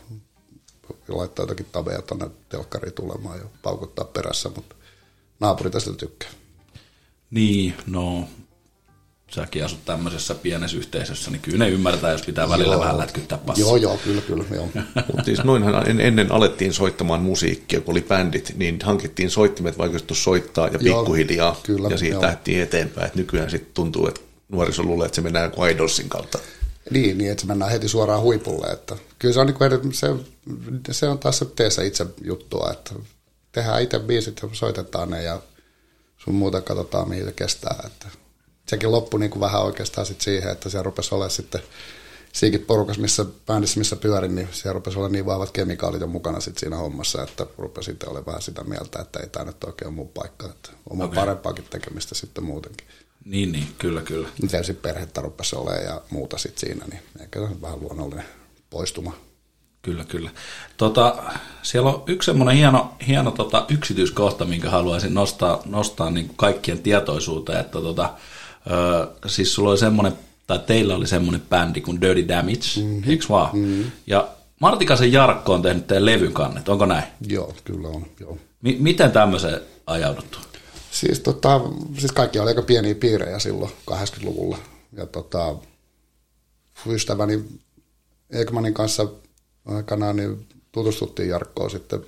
ja laittaa jotakin taveja tuonne telkkariin tulemaan ja paukuttaa perässä, mutta naapuri tästä tykkää. Niin, no säkin asut tämmöisessä pienessä yhteisössä, niin kyllä ne ymmärtää, jos pitää välillä joo. vähän lätkyttää passia. Joo, joo, kyllä, kyllä. Joo. Mutta siis noinhan ennen alettiin soittamaan musiikkia, kun oli bändit, niin hankittiin soittimet vaikutettu soittaa ja pikkuhiljaa, joo, kyllä, ja siitä lähdettiin eteenpäin. Et nykyään sitten tuntuu, että nuoriso luulee, että se mennään kuin Idolsin kautta. Niin, niin, että se mennään heti suoraan huipulle. Että kyllä se on, niin kuin, se, se on taas se teessä itse juttua, että tehdään itse biisit ja soitetaan ne ja sun muuta katsotaan, mihin se kestää. Että sekin loppui niin kuin vähän oikeastaan sit siihen, että se rupesi olemaan sitten siinäkin porukassa, missä bändissä, missä pyörin, niin siellä rupesi olla niin vahvat kemikaalit jo mukana sit siinä hommassa, että rupesi sitten olemaan vähän sitä mieltä, että ei tämä nyt oikein ole mun paikka, että on okay. parempaakin tekemistä sitten muutenkin. Niin, niin, kyllä, kyllä. Tietysti perhettä rupesi olemaan ja muuta sitten siinä, niin ehkä se on vähän luonnollinen poistuma. Kyllä, kyllä. Tota, siellä on yksi semmoinen hieno, hieno tota, yksityiskohta, minkä haluaisin nostaa, nostaa niin kaikkien tietoisuuteen, että tota, Öö, siis sulla oli semmoinen, tai teillä oli semmoinen bändi kuin Dirty Damage, mm-hmm. eikö vaan? Mm-hmm. Ja Martikasen Jarkko on tehnyt teidän levyn kannet, onko näin? Joo, kyllä on, joo. M- miten tämmöiseen ajauduttu? Siis, tota, siis kaikki oli aika pieniä piirejä silloin 80-luvulla. Ja tota, ystäväni Ekmanin kanssa aikanaan niin tutustuttiin Jarkkoon sitten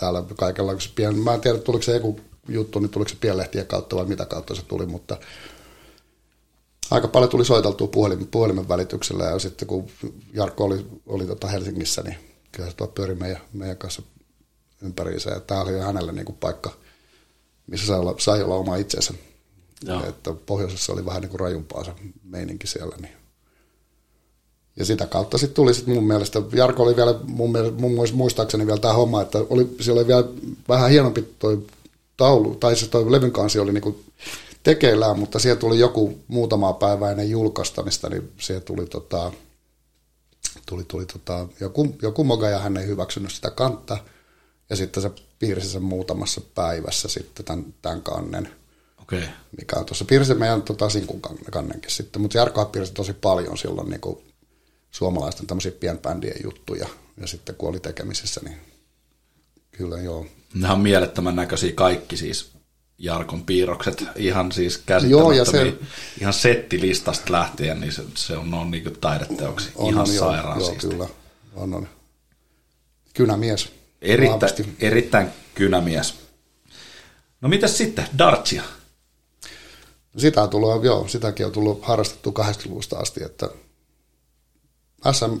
täällä kaikella. Pien, mä en tiedä, tuliko se joku juttu, niin tuliko se pienlehtien kautta vai mitä kautta se tuli, mutta aika paljon tuli soiteltua puhelimen, puhelimen välityksellä ja sitten kun Jarkko oli, oli tota Helsingissä, niin kyllä se tuo pyöri meidän, meidän kanssa ympäriinsä ja tämä oli hänelle niin kuin paikka, missä sai olla, sai olla oma itsensä. Joo. Että pohjoisessa oli vähän niin kuin rajumpaa se meininki siellä. Niin. Ja sitä kautta sitten tuli sit mun mielestä, Jarko oli vielä mun, mielestä, mun muist- muistaakseni vielä tämä homma, että oli, siellä oli vielä vähän hienompi toi taulu, tai se toi levyn kansi oli niinku tekeillään, mutta siellä tuli joku muutama päivä ennen julkaistamista, niin siellä tuli, tota, tuli, tuli tota, joku, joku moga ja hän ei hyväksynyt sitä kantta, ja sitten se piirsi sen muutamassa päivässä sitten tämän, tämän kannen, Okei. mikä on tuossa piirsi meidän tota, sinkun kannenkin sitten, mutta Jarkko piirsi tosi paljon silloin niin kuin suomalaisten tämmöisiä pienbändien juttuja, ja sitten kun oli tekemisissä, niin kyllä joo. Nämä on mielettömän näköisiä kaikki siis Jarkon piirrokset, ihan siis Joo, ja käsittämättömiä, se- ihan settilistasta lähtien, niin se, se on, on niin taideteoksia, On, ihan on, joo, sairaan joo, siisti. kyllä, on, on. Kynämies. Erittäin, Vahvasti. erittäin kynämies. No mitäs sitten, Dartsia? Sitä on tullut, joo, sitäkin on tullut harrastettu 80-luvusta asti, että SM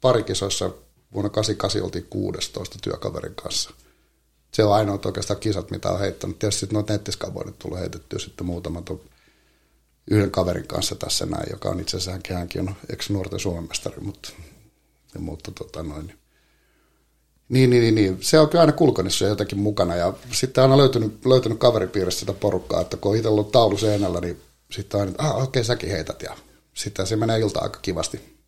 parikisoissa vuonna 88 oltiin 16 työkaverin kanssa. Se on ainoat oikeastaan kisat, mitä on heittänyt. Tietysti sitten noita nettiskavoidet tullut heitettyä sitten muutamat yhden kaverin kanssa tässä näin, joka on itse asiassa hänkin on ex-nuorten Suomen mestari, mutta, mutta tota noin, niin, niin, niin, niin. Se on kyllä aina siellä jotenkin mukana ja sitten on aina löytynyt, löytynyt kaveripiiristä sitä porukkaa, että kun on itse ollut taulu seinällä, niin sitten aina, että ah, okei, okay, säkin heität ja sitten se menee ilta aika kivasti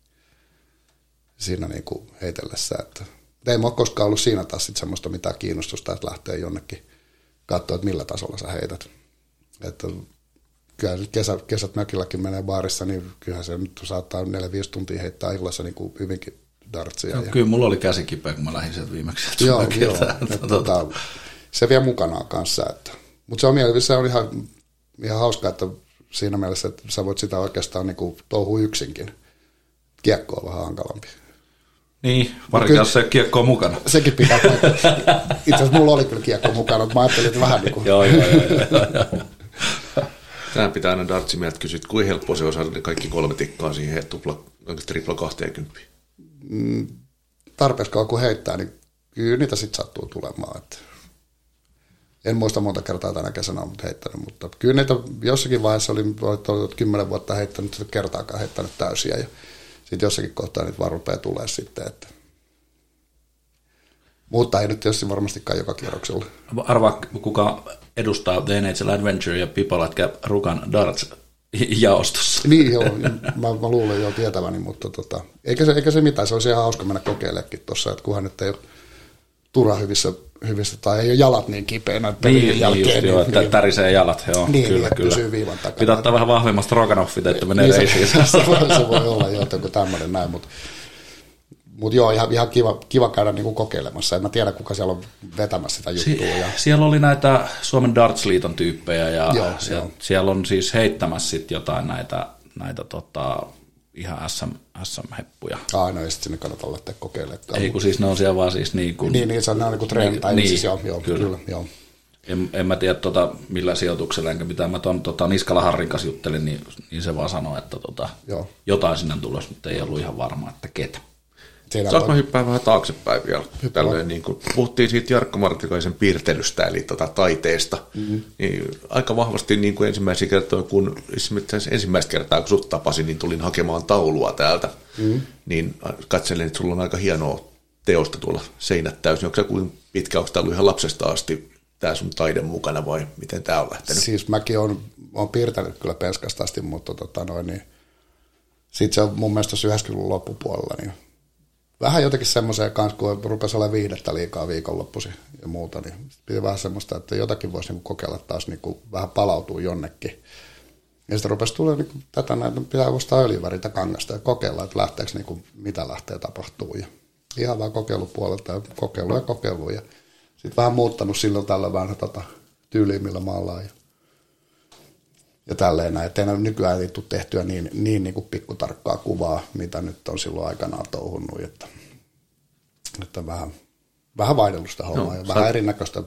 siinä niin kuin heitellessä, että ei mulla ole koskaan ollut siinä taas sit semmoista mitään kiinnostusta, että lähtee jonnekin katsoa, että millä tasolla sä heität. Että kyllä kesä, kesät mökilläkin menee baarissa, niin kyllähän se nyt saattaa 4-5 tuntia heittää illassa niin kuin hyvinkin dartsia. No, ja- kyllä mulla oli käsi kipeä, kun mä lähdin sieltä viimeksi. Joo, joo. Että Että, tota- tota, se vie mukanaan kanssa. Että. Mutta se on, se on ihan, ihan hauska, että siinä mielessä, että sä voit sitä oikeastaan niin touhua yksinkin. Kiekko on vähän hankalampi. Niin, varsinkin Kyllä- jos se kiekko on mukana. Sekin pitää paikkaa. Itse asiassa mulla oli kyllä kiekko mukana, mutta mä ajattelin, että vähän niin kuin... joo, joo, joo. Tähän pitää aina dartsimiehet kysyä, että kuinka helppo se on saada ne kaikki kolme tikkaa siihen tupla, onko tripla 20. mm, tarpeeksi kauan kun heittää, niin kyllä niitä sitten sattuu tulemaan. Että en muista monta kertaa tänä kesänä on heittänyt, mutta kyllä niitä jossakin vaiheessa oli, ollut kymmenen vuotta heittänyt, kertaakaan heittänyt täysiä ja sitten jossakin kohtaa niitä vaan rupeaa tulee sitten, että mutta ei nyt tietysti varmastikaan joka kierroksella. Arvaa, kuka edustaa The NHL Adventure ja People Like Rukan Darts jaostossa. Niin joo, mä, mä luulen jo tietäväni, mutta tota, eikä, se, eikä se mitään, se olisi ihan hauska mennä kokeilemaan tuossa, että kunhan nyt ei ole turha hyvissä, hyvissä tai ei ole jalat niin kipeänä pelien Niin, niin jälkeen. just, joo, että niin, tärisee jalat, joo, Niin, kyllä, niin, kyllä. pysyy viivan takana. Pitää ottaa vähän vahvemmasta Stroganoffit, että menee niin se, reisiin. se, voi, se voi olla jo joku tämmöinen näin, mutta mut joo, ihan, ihan kiva, kiva käydä niinku kokeilemassa. En mä tiedä, kuka siellä on vetämässä sitä juttua. Si- ja, siellä oli näitä Suomen Darts-liiton tyyppejä ja Joo, siellä, joo. siellä on siis heittämässä sit jotain näitä, näitä tota, ihan SM, SM-heppuja. aina ei sit sinne kannata lähteä kokeilemaan. Ei kun siis ne on siellä vaan siis niin kuin... Niin, niin, se on, ne on niinku treeni, tai niin, siis joo, joo, kyllä. kyllä. joo. En, en mä tiedä tota, millä sijoituksella, enkä mitä mä ton tota, Niskala Harrin kanssa juttelin, niin, niin se vaan sanoi, että tota, Joo. jotain sinne tulos, mutta ei ollut ihan varma, että ketä. Siinä Saanko on, hyppää vähän taaksepäin vielä? Tälleen, niin kuin, puhuttiin siitä Jarkko Martikaisen piirtelystä, eli tota, taiteesta. Mm-hmm. Niin, aika vahvasti niin kuin ensimmäisiä kertoja, kun ensimmäistä kertaa, kun sut tapasin, niin tulin hakemaan taulua täältä. Mm-hmm. Niin katselin, että sulla on aika hienoa teosta tuolla seinät täysin. Onko se kuin pitkä, onko tämä ollut ihan lapsesta asti tämä sun taide mukana vai miten tämä on lähtenyt? siis mäkin on, on piirtänyt kyllä penskasta asti, mutta tota noin, niin sitten se on mun mielestä tuossa 90-luvun loppupuolella, niin vähän jotenkin semmoiseen kanssa, kun rupesi olemaan viihdettä liikaa viikonloppuisin ja muuta, niin piti vähän semmoista, että jotakin voisi niinku kokeilla taas niinku vähän palautua jonnekin. Ja sitten rupesi tulemaan niinku tätä näitä, pitää ostaa öljyväritä kangasta ja kokeilla, että lähteekö niinku, mitä lähtee tapahtuu. Ja ihan vaan kokeilupuolelta ja kokeilu ja kokeilu. Ja sitten vähän muuttanut silloin tällä vähän tota, tyyliä, millä maallaan. Ja, ja tälleen näin. Että nykyään ei tule tehtyä niin, niin, niin kuin pikkutarkkaa kuvaa, mitä nyt on silloin aikanaan touhunnut. Että, että vähän, vähän vaihdellut sitä hommaa No, ja sä- vähän erinäköistä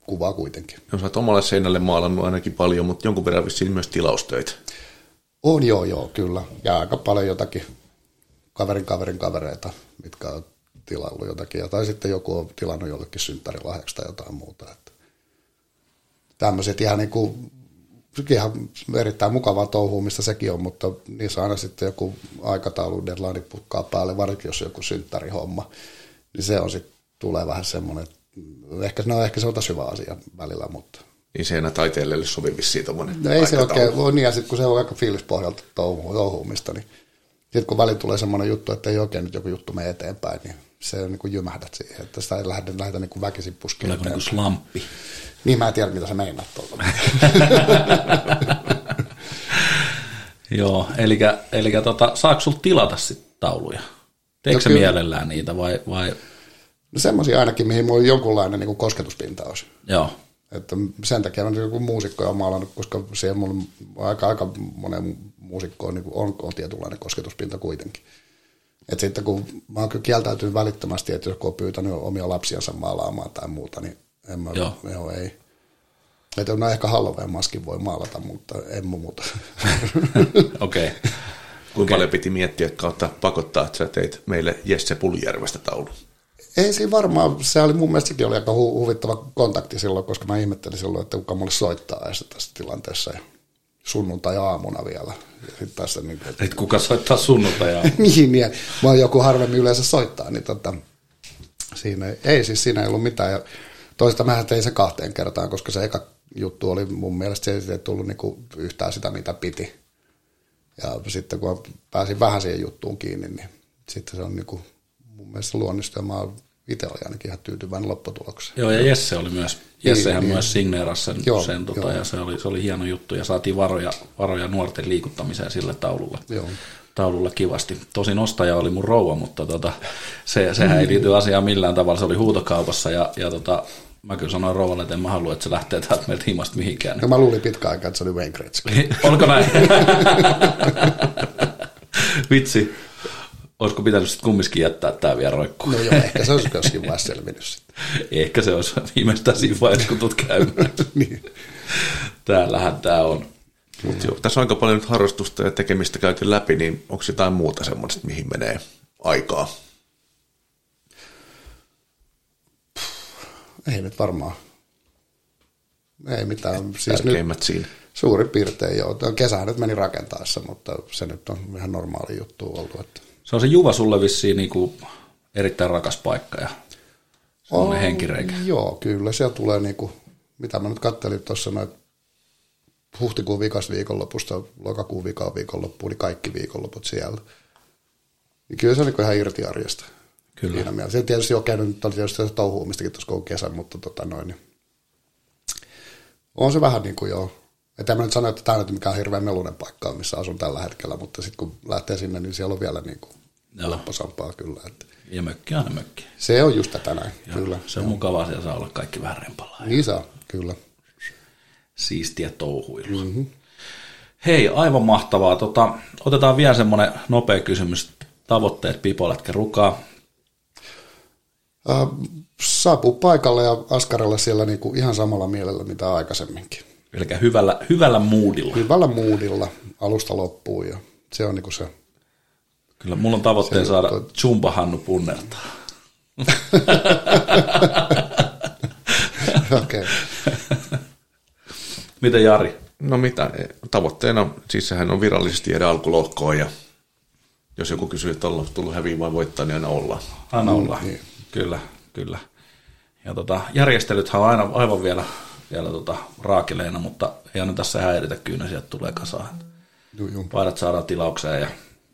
kuvaa kuitenkin. No, sä oot omalle seinälle maalannut ainakin paljon, mutta jonkun verran vissiin myös tilaustöitä. On joo, joo, kyllä. Ja aika paljon jotakin kaverin kaverin kavereita, mitkä on tilaillut jotakin. Ja Tai sitten joku on tilannut jollekin synttärilahjaksi tai jotain muuta. Että tämmöiset ihan niin kuin ihan erittäin mukavaa touhuumista sekin on, mutta niissä aina sitten joku aikataulu, deadline pukkaa päälle, varsinkin jos on joku synttärihomma, niin se on sitten, tulee vähän semmoinen, että ehkä, no ehkä se on taas hyvä asia välillä, mutta Niin se enää taiteilijalle sovi vissiin tommonen No ei se oikein voi niin, ja sitten kun se on aika fiilispohjalta touhu, touhuumista, niin sitten kun välillä tulee semmoinen juttu, että ei oikein nyt joku juttu mene eteenpäin, niin se on niin kuin jymähdät siihen, että sitä ei lähde, lähdetä niin kuin väkisin puskemaan Tuleeko niinku slamppi? Niin mä en tiedä, mitä sä meinaat tuolla. Joo, eli, eli tota, saako sul tilata sitten tauluja? Teekö No se mielellään niitä vai, vai No semmoisia ainakin, mihin mulla on jonkunlainen niin kuin kosketuspinta olisi. joo, Että sen takia on joku muusikko on maalannut, koska siellä mulla on aika, aika monen muusikkoon niin on, on tietynlainen kosketuspinta kuitenkin. Et sitten kun mä oon kyllä kieltäytynyt välittömästi, että jos kun on pyytänyt omia lapsiansa maalaamaan tai muuta, niin en mä, Joo. joo ei. Että no ehkä Halloween maskin voi maalata, mutta en muuta. okei. Okay. Kuinka paljon piti miettiä että kautta pakottaa, että sä teit meille Jesse Puljärvestä taulu? Ei siinä varmaan, se oli mun mielestä sekin oli aika hu- huvittava kontakti silloin, koska mä ihmettelin silloin, että kuka mulle soittaa edes tässä tilanteessa. Ja sunnuntai-aamuna vielä. Sitten tässä niin kuin, Et kuka soittaa sunnuntai niin, niin, vaan joku harvemmin yleensä soittaa, niin tota, siinä ei, ei siis siinä ei ollut mitään. Ja toista mä tein se kahteen kertaan, koska se eka juttu oli mun mielestä se ei tullut niinku yhtään sitä, mitä piti. Ja sitten kun pääsin vähän siihen juttuun kiinni, niin sitten se on niinku, mun mielestä luonnistui ja mä oon itse olin ainakin ihan tyytyväinen lopputulokseen. Joo, ja Jesse oli myös, Jessehän niin. myös signeerasi sen, Joo, sen tota, joo. ja se oli, se oli hieno juttu, ja saatiin varoja, varoja nuorten liikuttamiseen sille taululle. Joo. taululle kivasti. Tosin ostaja oli mun rouva, mutta tota, se, sehän ei liity asiaan millään tavalla. Se oli huutokaupassa ja, ja tota, mä kyllä sanoin rouvalle, että en mä halua, että se lähtee täältä meiltä himasta mihinkään. No mä luulin pitkä aikaa, että se oli Wayne Gretzky. Olko näin? Vitsi. Olisiko pitänyt sitten kumminkin jättää tämä vielä roikkuun? No joo, ehkä se olisi joskin vaiheessa selvinnyt sitten. Ehkä se olisi viimeistään siinä vaiheessa, kun tulet käymään. niin. Täällähän tämä on. Mut joo, tässä on aika paljon nyt harrastusta ja tekemistä käyty läpi, niin onko jotain muuta semmoista, mihin menee aikaa? Ei nyt varmaan. Ei mitään. Siis nyt Tärkeimmät siinä. suurin piirtein joo. Tuo Kesä nyt meni rakentaessa, mutta se nyt on ihan normaali juttu ollut. Että Se on se Juva sulle vissiin niinku erittäin rakas paikka ja On, henkireikä. Joo, kyllä. Siellä tulee niinku, mitä mä nyt kattelin tuossa noin huhtikuun vikas viikonlopusta lokakuun vikan viikonloppuun, niin kaikki viikonloput siellä. Niin kyllä se on niinku ihan irti arjesta. Kyllä. Siinä mielessä. Se tietysti on käynyt, nyt oli tietysti se touhuumistakin tuossa koko kesän, mutta tota noin, niin on se vähän niin kuin joo. Että en mä nyt sano, että tämä on nyt mikään hirveän melunen paikka, missä asun tällä hetkellä, mutta sitten kun lähtee sinne, niin siellä on vielä niin kuin Joo. lepposampaa kyllä. Että Ja mökki aina mökki. se on just tätä näin, Ja kyllä. Se on mukavaa, siellä saa olla kaikki vähän rempallaan. Niin saa, kyllä. Siistiä touhuilua. Mm-hmm. Hei, aivan mahtavaa. Tota, otetaan vielä semmoinen nopea kysymys. Tavoitteet pipolätkä rukaa. Äh, saapuu paikalle ja askarella siellä niin kuin ihan samalla mielellä mitä aikaisemminkin. Eli hyvällä, hyvällä moodilla. Hyvällä moodilla alusta loppuun ja se on niin kuin se. Kyllä mulla on tavoitteen saada Jumba Hannu punnertaa. Okei. Miten Jari? No mitä, tavoitteena, siis sehän on virallisesti jäädä alkulohkoon ja jos joku kysyy, että ollaan tullut häviin vai voittaa, niin aina ollaan. Aina ollaan. niin. Kyllä, kyllä. Ja tota, järjestelythän on aina aivan vielä, vielä tota, raakileena, mutta ei aina tässä häiritä, kyllä ne sieltä tulee kasaan. Paidat saadaan tilaukseen ja,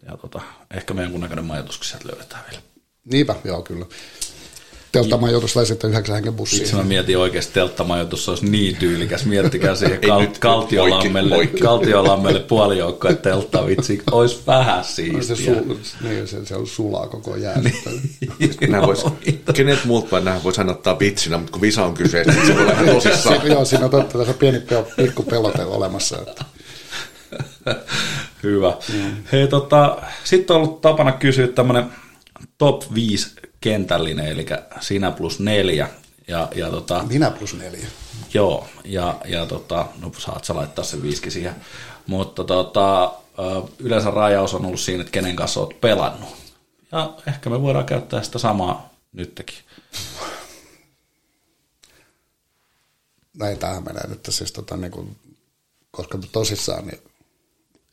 ja tota, ehkä meidän kunnäköinen majoituskin sieltä löydetään vielä. Niinpä, joo kyllä. Telttamajoitus vai sitten yhdeksän hengen bussiin. Itse mä mietin oikeasti telttamajoitus, olisi niin tyylikäs. Miettikää siihen kal- nyt, Kaltiolammelle, poikki, poikki. Kaltiolammelle puolijoukkoa teltta vitsi. Olisi vähän se, siistiä. su, niin, se, se on sulaa koko jää. Nämä vois, kenet muut vai nämä voisi ottaa vitsinä, mutta kun visa on kyseessä, niin se voi olla tosissaan. Se, joo, siinä on totta, tässä on pieni pel- pikku pelote olemassa. Että. Hyvä. Hei, tota, sitten on ollut tapana kysyä tämmöinen top 5 kentällinen, eli sinä plus neljä. Ja, ja tota, Minä plus neljä. Joo, ja, ja tota, no saat sä laittaa sen viiski siihen. Mutta tota, yleensä rajaus on ollut siinä, että kenen kanssa oot pelannut. Ja ehkä me voidaan käyttää sitä samaa nytkin. näin tähän menee nyt siis tota, niin kuin koska tosissaan niin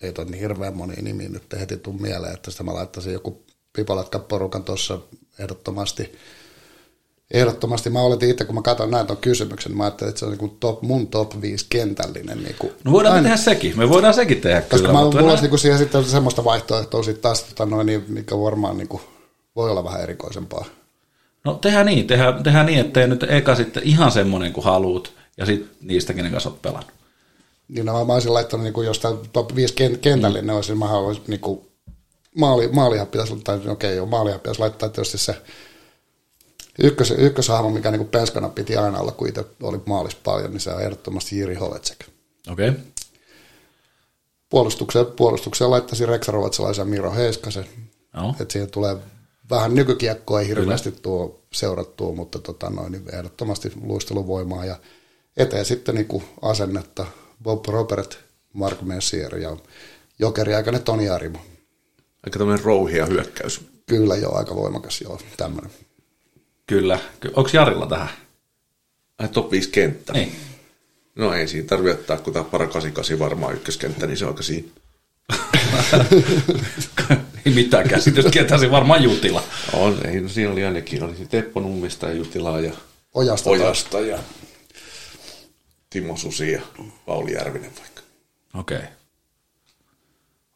ei toi niin hirveän moni nimi nyt heti tuu mieleen, että sitä mä laittaisin joku pipalatka porukan tuossa ehdottomasti. Ehdottomasti mä oletin itse, kun mä katson näin ton kysymyksen, niin mä ajattelin, että se on niin kuin top, mun top 5 kentällinen. Niin kuin, No voidaan aina- tehdä sekin. Me voidaan sekin tehdä koska kyllä. mä, mutta mulla olisi niinku siihen sitten semmoista vaihtoehtoa sitten taas, tota noin, niin, mikä varmaan niinku, voi olla vähän erikoisempaa. No tehdään niin, tehdään, tehdään niin, ettei nyt eka sitten ihan semmoinen kuin haluut, ja sitten niistä, kenen kanssa olet pelannut. Niin no, mä, mä olisin laittanut, niin kuin, jos tämä top 5 ken- kentällinen olisi, niin mä haluaisin niin kuin, maali, maalihan pitäisi laittaa, okei okay, joo, maalihan pitäisi laittaa tietysti se ykkös, ykköshahmo, mikä niin penskana piti aina olla, kun itse oli maalis paljon, niin se on ehdottomasti Jiri Hovetsek. Okei. Okay. Puolustukseen, puolustukseen laittaisin Reksa Ruotsalaisen Miro Heiskasen. Joo. Että siihen tulee vähän nykykiekkoa ei hirveästi tuo seurattua, mutta tota noin, niin ehdottomasti luisteluvoimaa ja eteen sitten niin asennetta Bob Robert, Mark Messier ja jokeriaikainen Toni Arimo. Aika tämmöinen rouhia hyökkäys. Kyllä joo, aika voimakas joo, tämmöinen. Kyllä. Ky- Onko Jarilla tähän? Ai top 5 kenttä. Niin. No ei siinä tarvitse ottaa, kun tämä para 88 varmaan ykköskenttä, niin se on aika siinä. Ei mitään käsitystä, ketä se varmaan Jutila. On, ei, no siinä oli ainakin, oli se Teppo Nummista ja Jutilaa ja Ojasta, Ojasta ja Timo Susi ja Pauli Järvinen vaikka. Okei. Okay.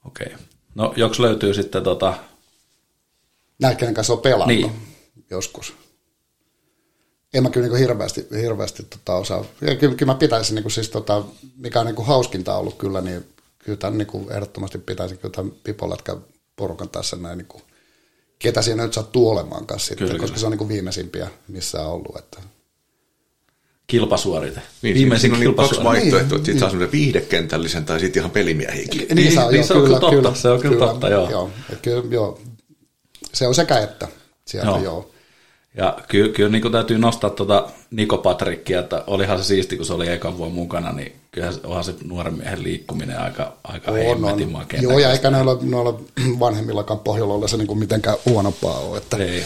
Okei. Okay. No, joks löytyy sitten tota... Näitä, kenen kanssa on pelannut Niin. joskus. En mä kyllä niin hirveästi, hirveästi tota osaa. Ja kyllä, kyllä mä pitäisin, niin siis tota, mikä on niin hauskinta ollut kyllä, niin kyllä tämän niin ehdottomasti pitäisin kyllä tämän Pipolätkä porukan tässä näin, niin kuin, ketä siinä nyt sattuu olemaan kanssa sitten, Kyllä, koska kyllä. se on niin viimeisimpiä, missä on ollut. Että. Kilpasuorite. Niin, Viimeisin siinä on niin kaksi kilpasuorite. vaihtoehtoa, että siitä Niin, saa semmoinen viihdekentällisen tai sitten ihan pelimiehiäkin. Niin, saa, niin joo, se on kyllä totta, se on kyllä totta, joo. joo. Et kyllä, joo. Se on sekä että sieltä, Joo. joo. Ja kyllä, kyllä niin täytyy nostaa tuota Niko Patrikkia, että olihan se siisti, kun se oli ekan vuonna mukana, niin kyllähän se, onhan se nuoren miehen liikkuminen aika, aika On, hemmetin on. Joo, ja eikä noilla, noilla vanhemmillakaan pohjalla se niinku mitenkään huonompaa ole. Että, Ei.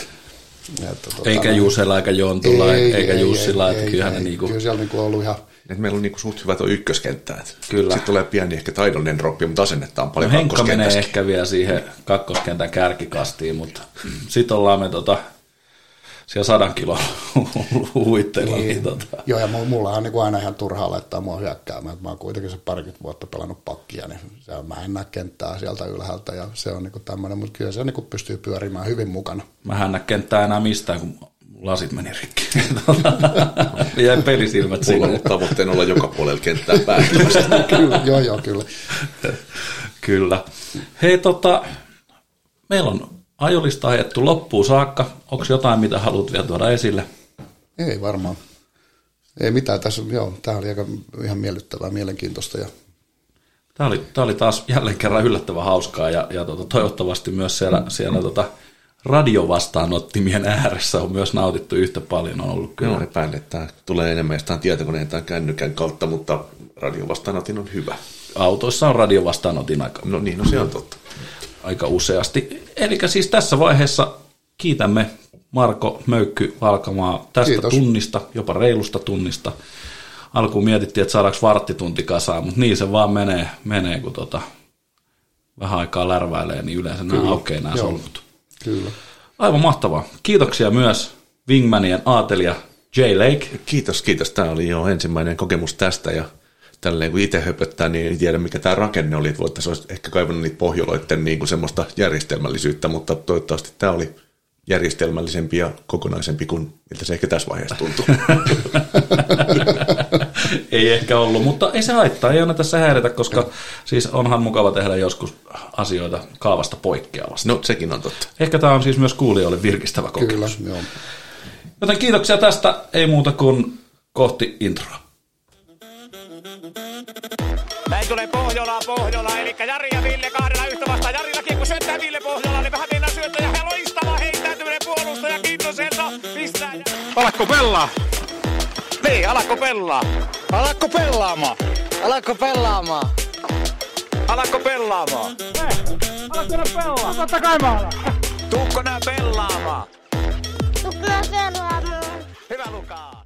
Että, tota, Eikä Jusella, eikä Jontulla, eikä Jussilla, että kyllähän ne ei. niinku... Kyllä siellä niinku on ollut ihan... Et meillä on niinku suht hyvä tuo ykköskenttä. Et Kyllä. Sitten tulee pieni ehkä taidollinen droppi, mutta asennetta on No paljon Henkka menee ehkä vielä siihen kakkoskentän kärkikastiin, mutta sitten ollaan me tota, siellä sadan kilon huitteilla. Niin, niin tota. Joo, ja mu- mulla on niinku aina ihan turhaa laittaa mua hyökkäämään. että Mä oon kuitenkin se parikymmentä vuotta pelannut pakkia, niin se on, mä en näe kenttää sieltä ylhäältä, ja se on niinku tämmöinen, mutta kyllä se niinku pystyy pyörimään hyvin mukana. Mä en näe kenttää enää mistään, kun lasit meni rikki. Jäi pelisilmät Mulla on sinne. tavoitteena olla joka puolella kenttää päättämässä. kyllä, joo, joo, kyllä. Kyllä. Hei, tota, meillä on ajolista ajettu loppuun saakka. Onko jotain, mitä haluat vielä tuoda esille? Ei varmaan. Ei mitään, tässä joo, tämä oli aika ihan miellyttävää, mielenkiintoista ja Tämä oli, tämä oli taas jälleen kerran yllättävän hauskaa ja, ja tota, toivottavasti myös siellä, siellä tota, radiovastaanottimien ääressä on myös nautittu yhtä paljon. On ollut kyllä. Kyllä epäilen, että tämä tulee enemmän jostain tietokoneen tai kännykän kautta, mutta radion vastaanotin on hyvä. Autoissa on radiovastaanotin aika, No niin, no se on totta. Aika useasti. Eli siis tässä vaiheessa kiitämme Marko Möykky Valkamaa tästä Kiitos. tunnista, jopa reilusta tunnista. Alkuun mietittiin, että saadaanko varttitunti kasaan, mutta niin se vaan menee, menee kun tota, vähän aikaa lärväilee, niin yleensä nämä aukeaa nämä solmut. kyllä. Aivan mahtavaa. Kiitoksia myös Wingmanien aatelija Jay Lake. Kiitos, kiitos. Tämä oli jo ensimmäinen kokemus tästä ja tälleen kun itse höpöttää, niin en tiedä mikä tämä rakenne oli, että voitaisiin olisi ehkä kaivannut niitä pohjoloiden niin kuin semmoista järjestelmällisyyttä, mutta toivottavasti tämä oli järjestelmällisempi ja kokonaisempi kuin miltä se ehkä tässä vaiheessa tuntuu. ei ehkä ollut, mutta ei se haittaa, ei aina tässä häiritä, koska siis onhan mukava tehdä joskus asioita kaavasta poikkeavasti. No sekin on totta. Ehkä tämä on siis myös kuulijoille virkistävä kokemus. Kyllä, joo. Joten kiitoksia tästä, ei muuta kuin kohti introa. Tulee Pohjola, Pohjola, eli Jari ja Ville kahdella yhtä vastaan. Jarilla kiekko syöttää Ville Pohjola, niin vähän mennään syöttäjä. Ja loistava heittäytyminen puolustaja Kintoselta. Pistää. Alakko pelaa? Niin, alakko pelaa? Alakko pelaamaan? Alatko pelaamaan? Alakko pelaamaan? Totta kai mä alan. Tuukko nää pelaamaan? Tukkaa pelaa.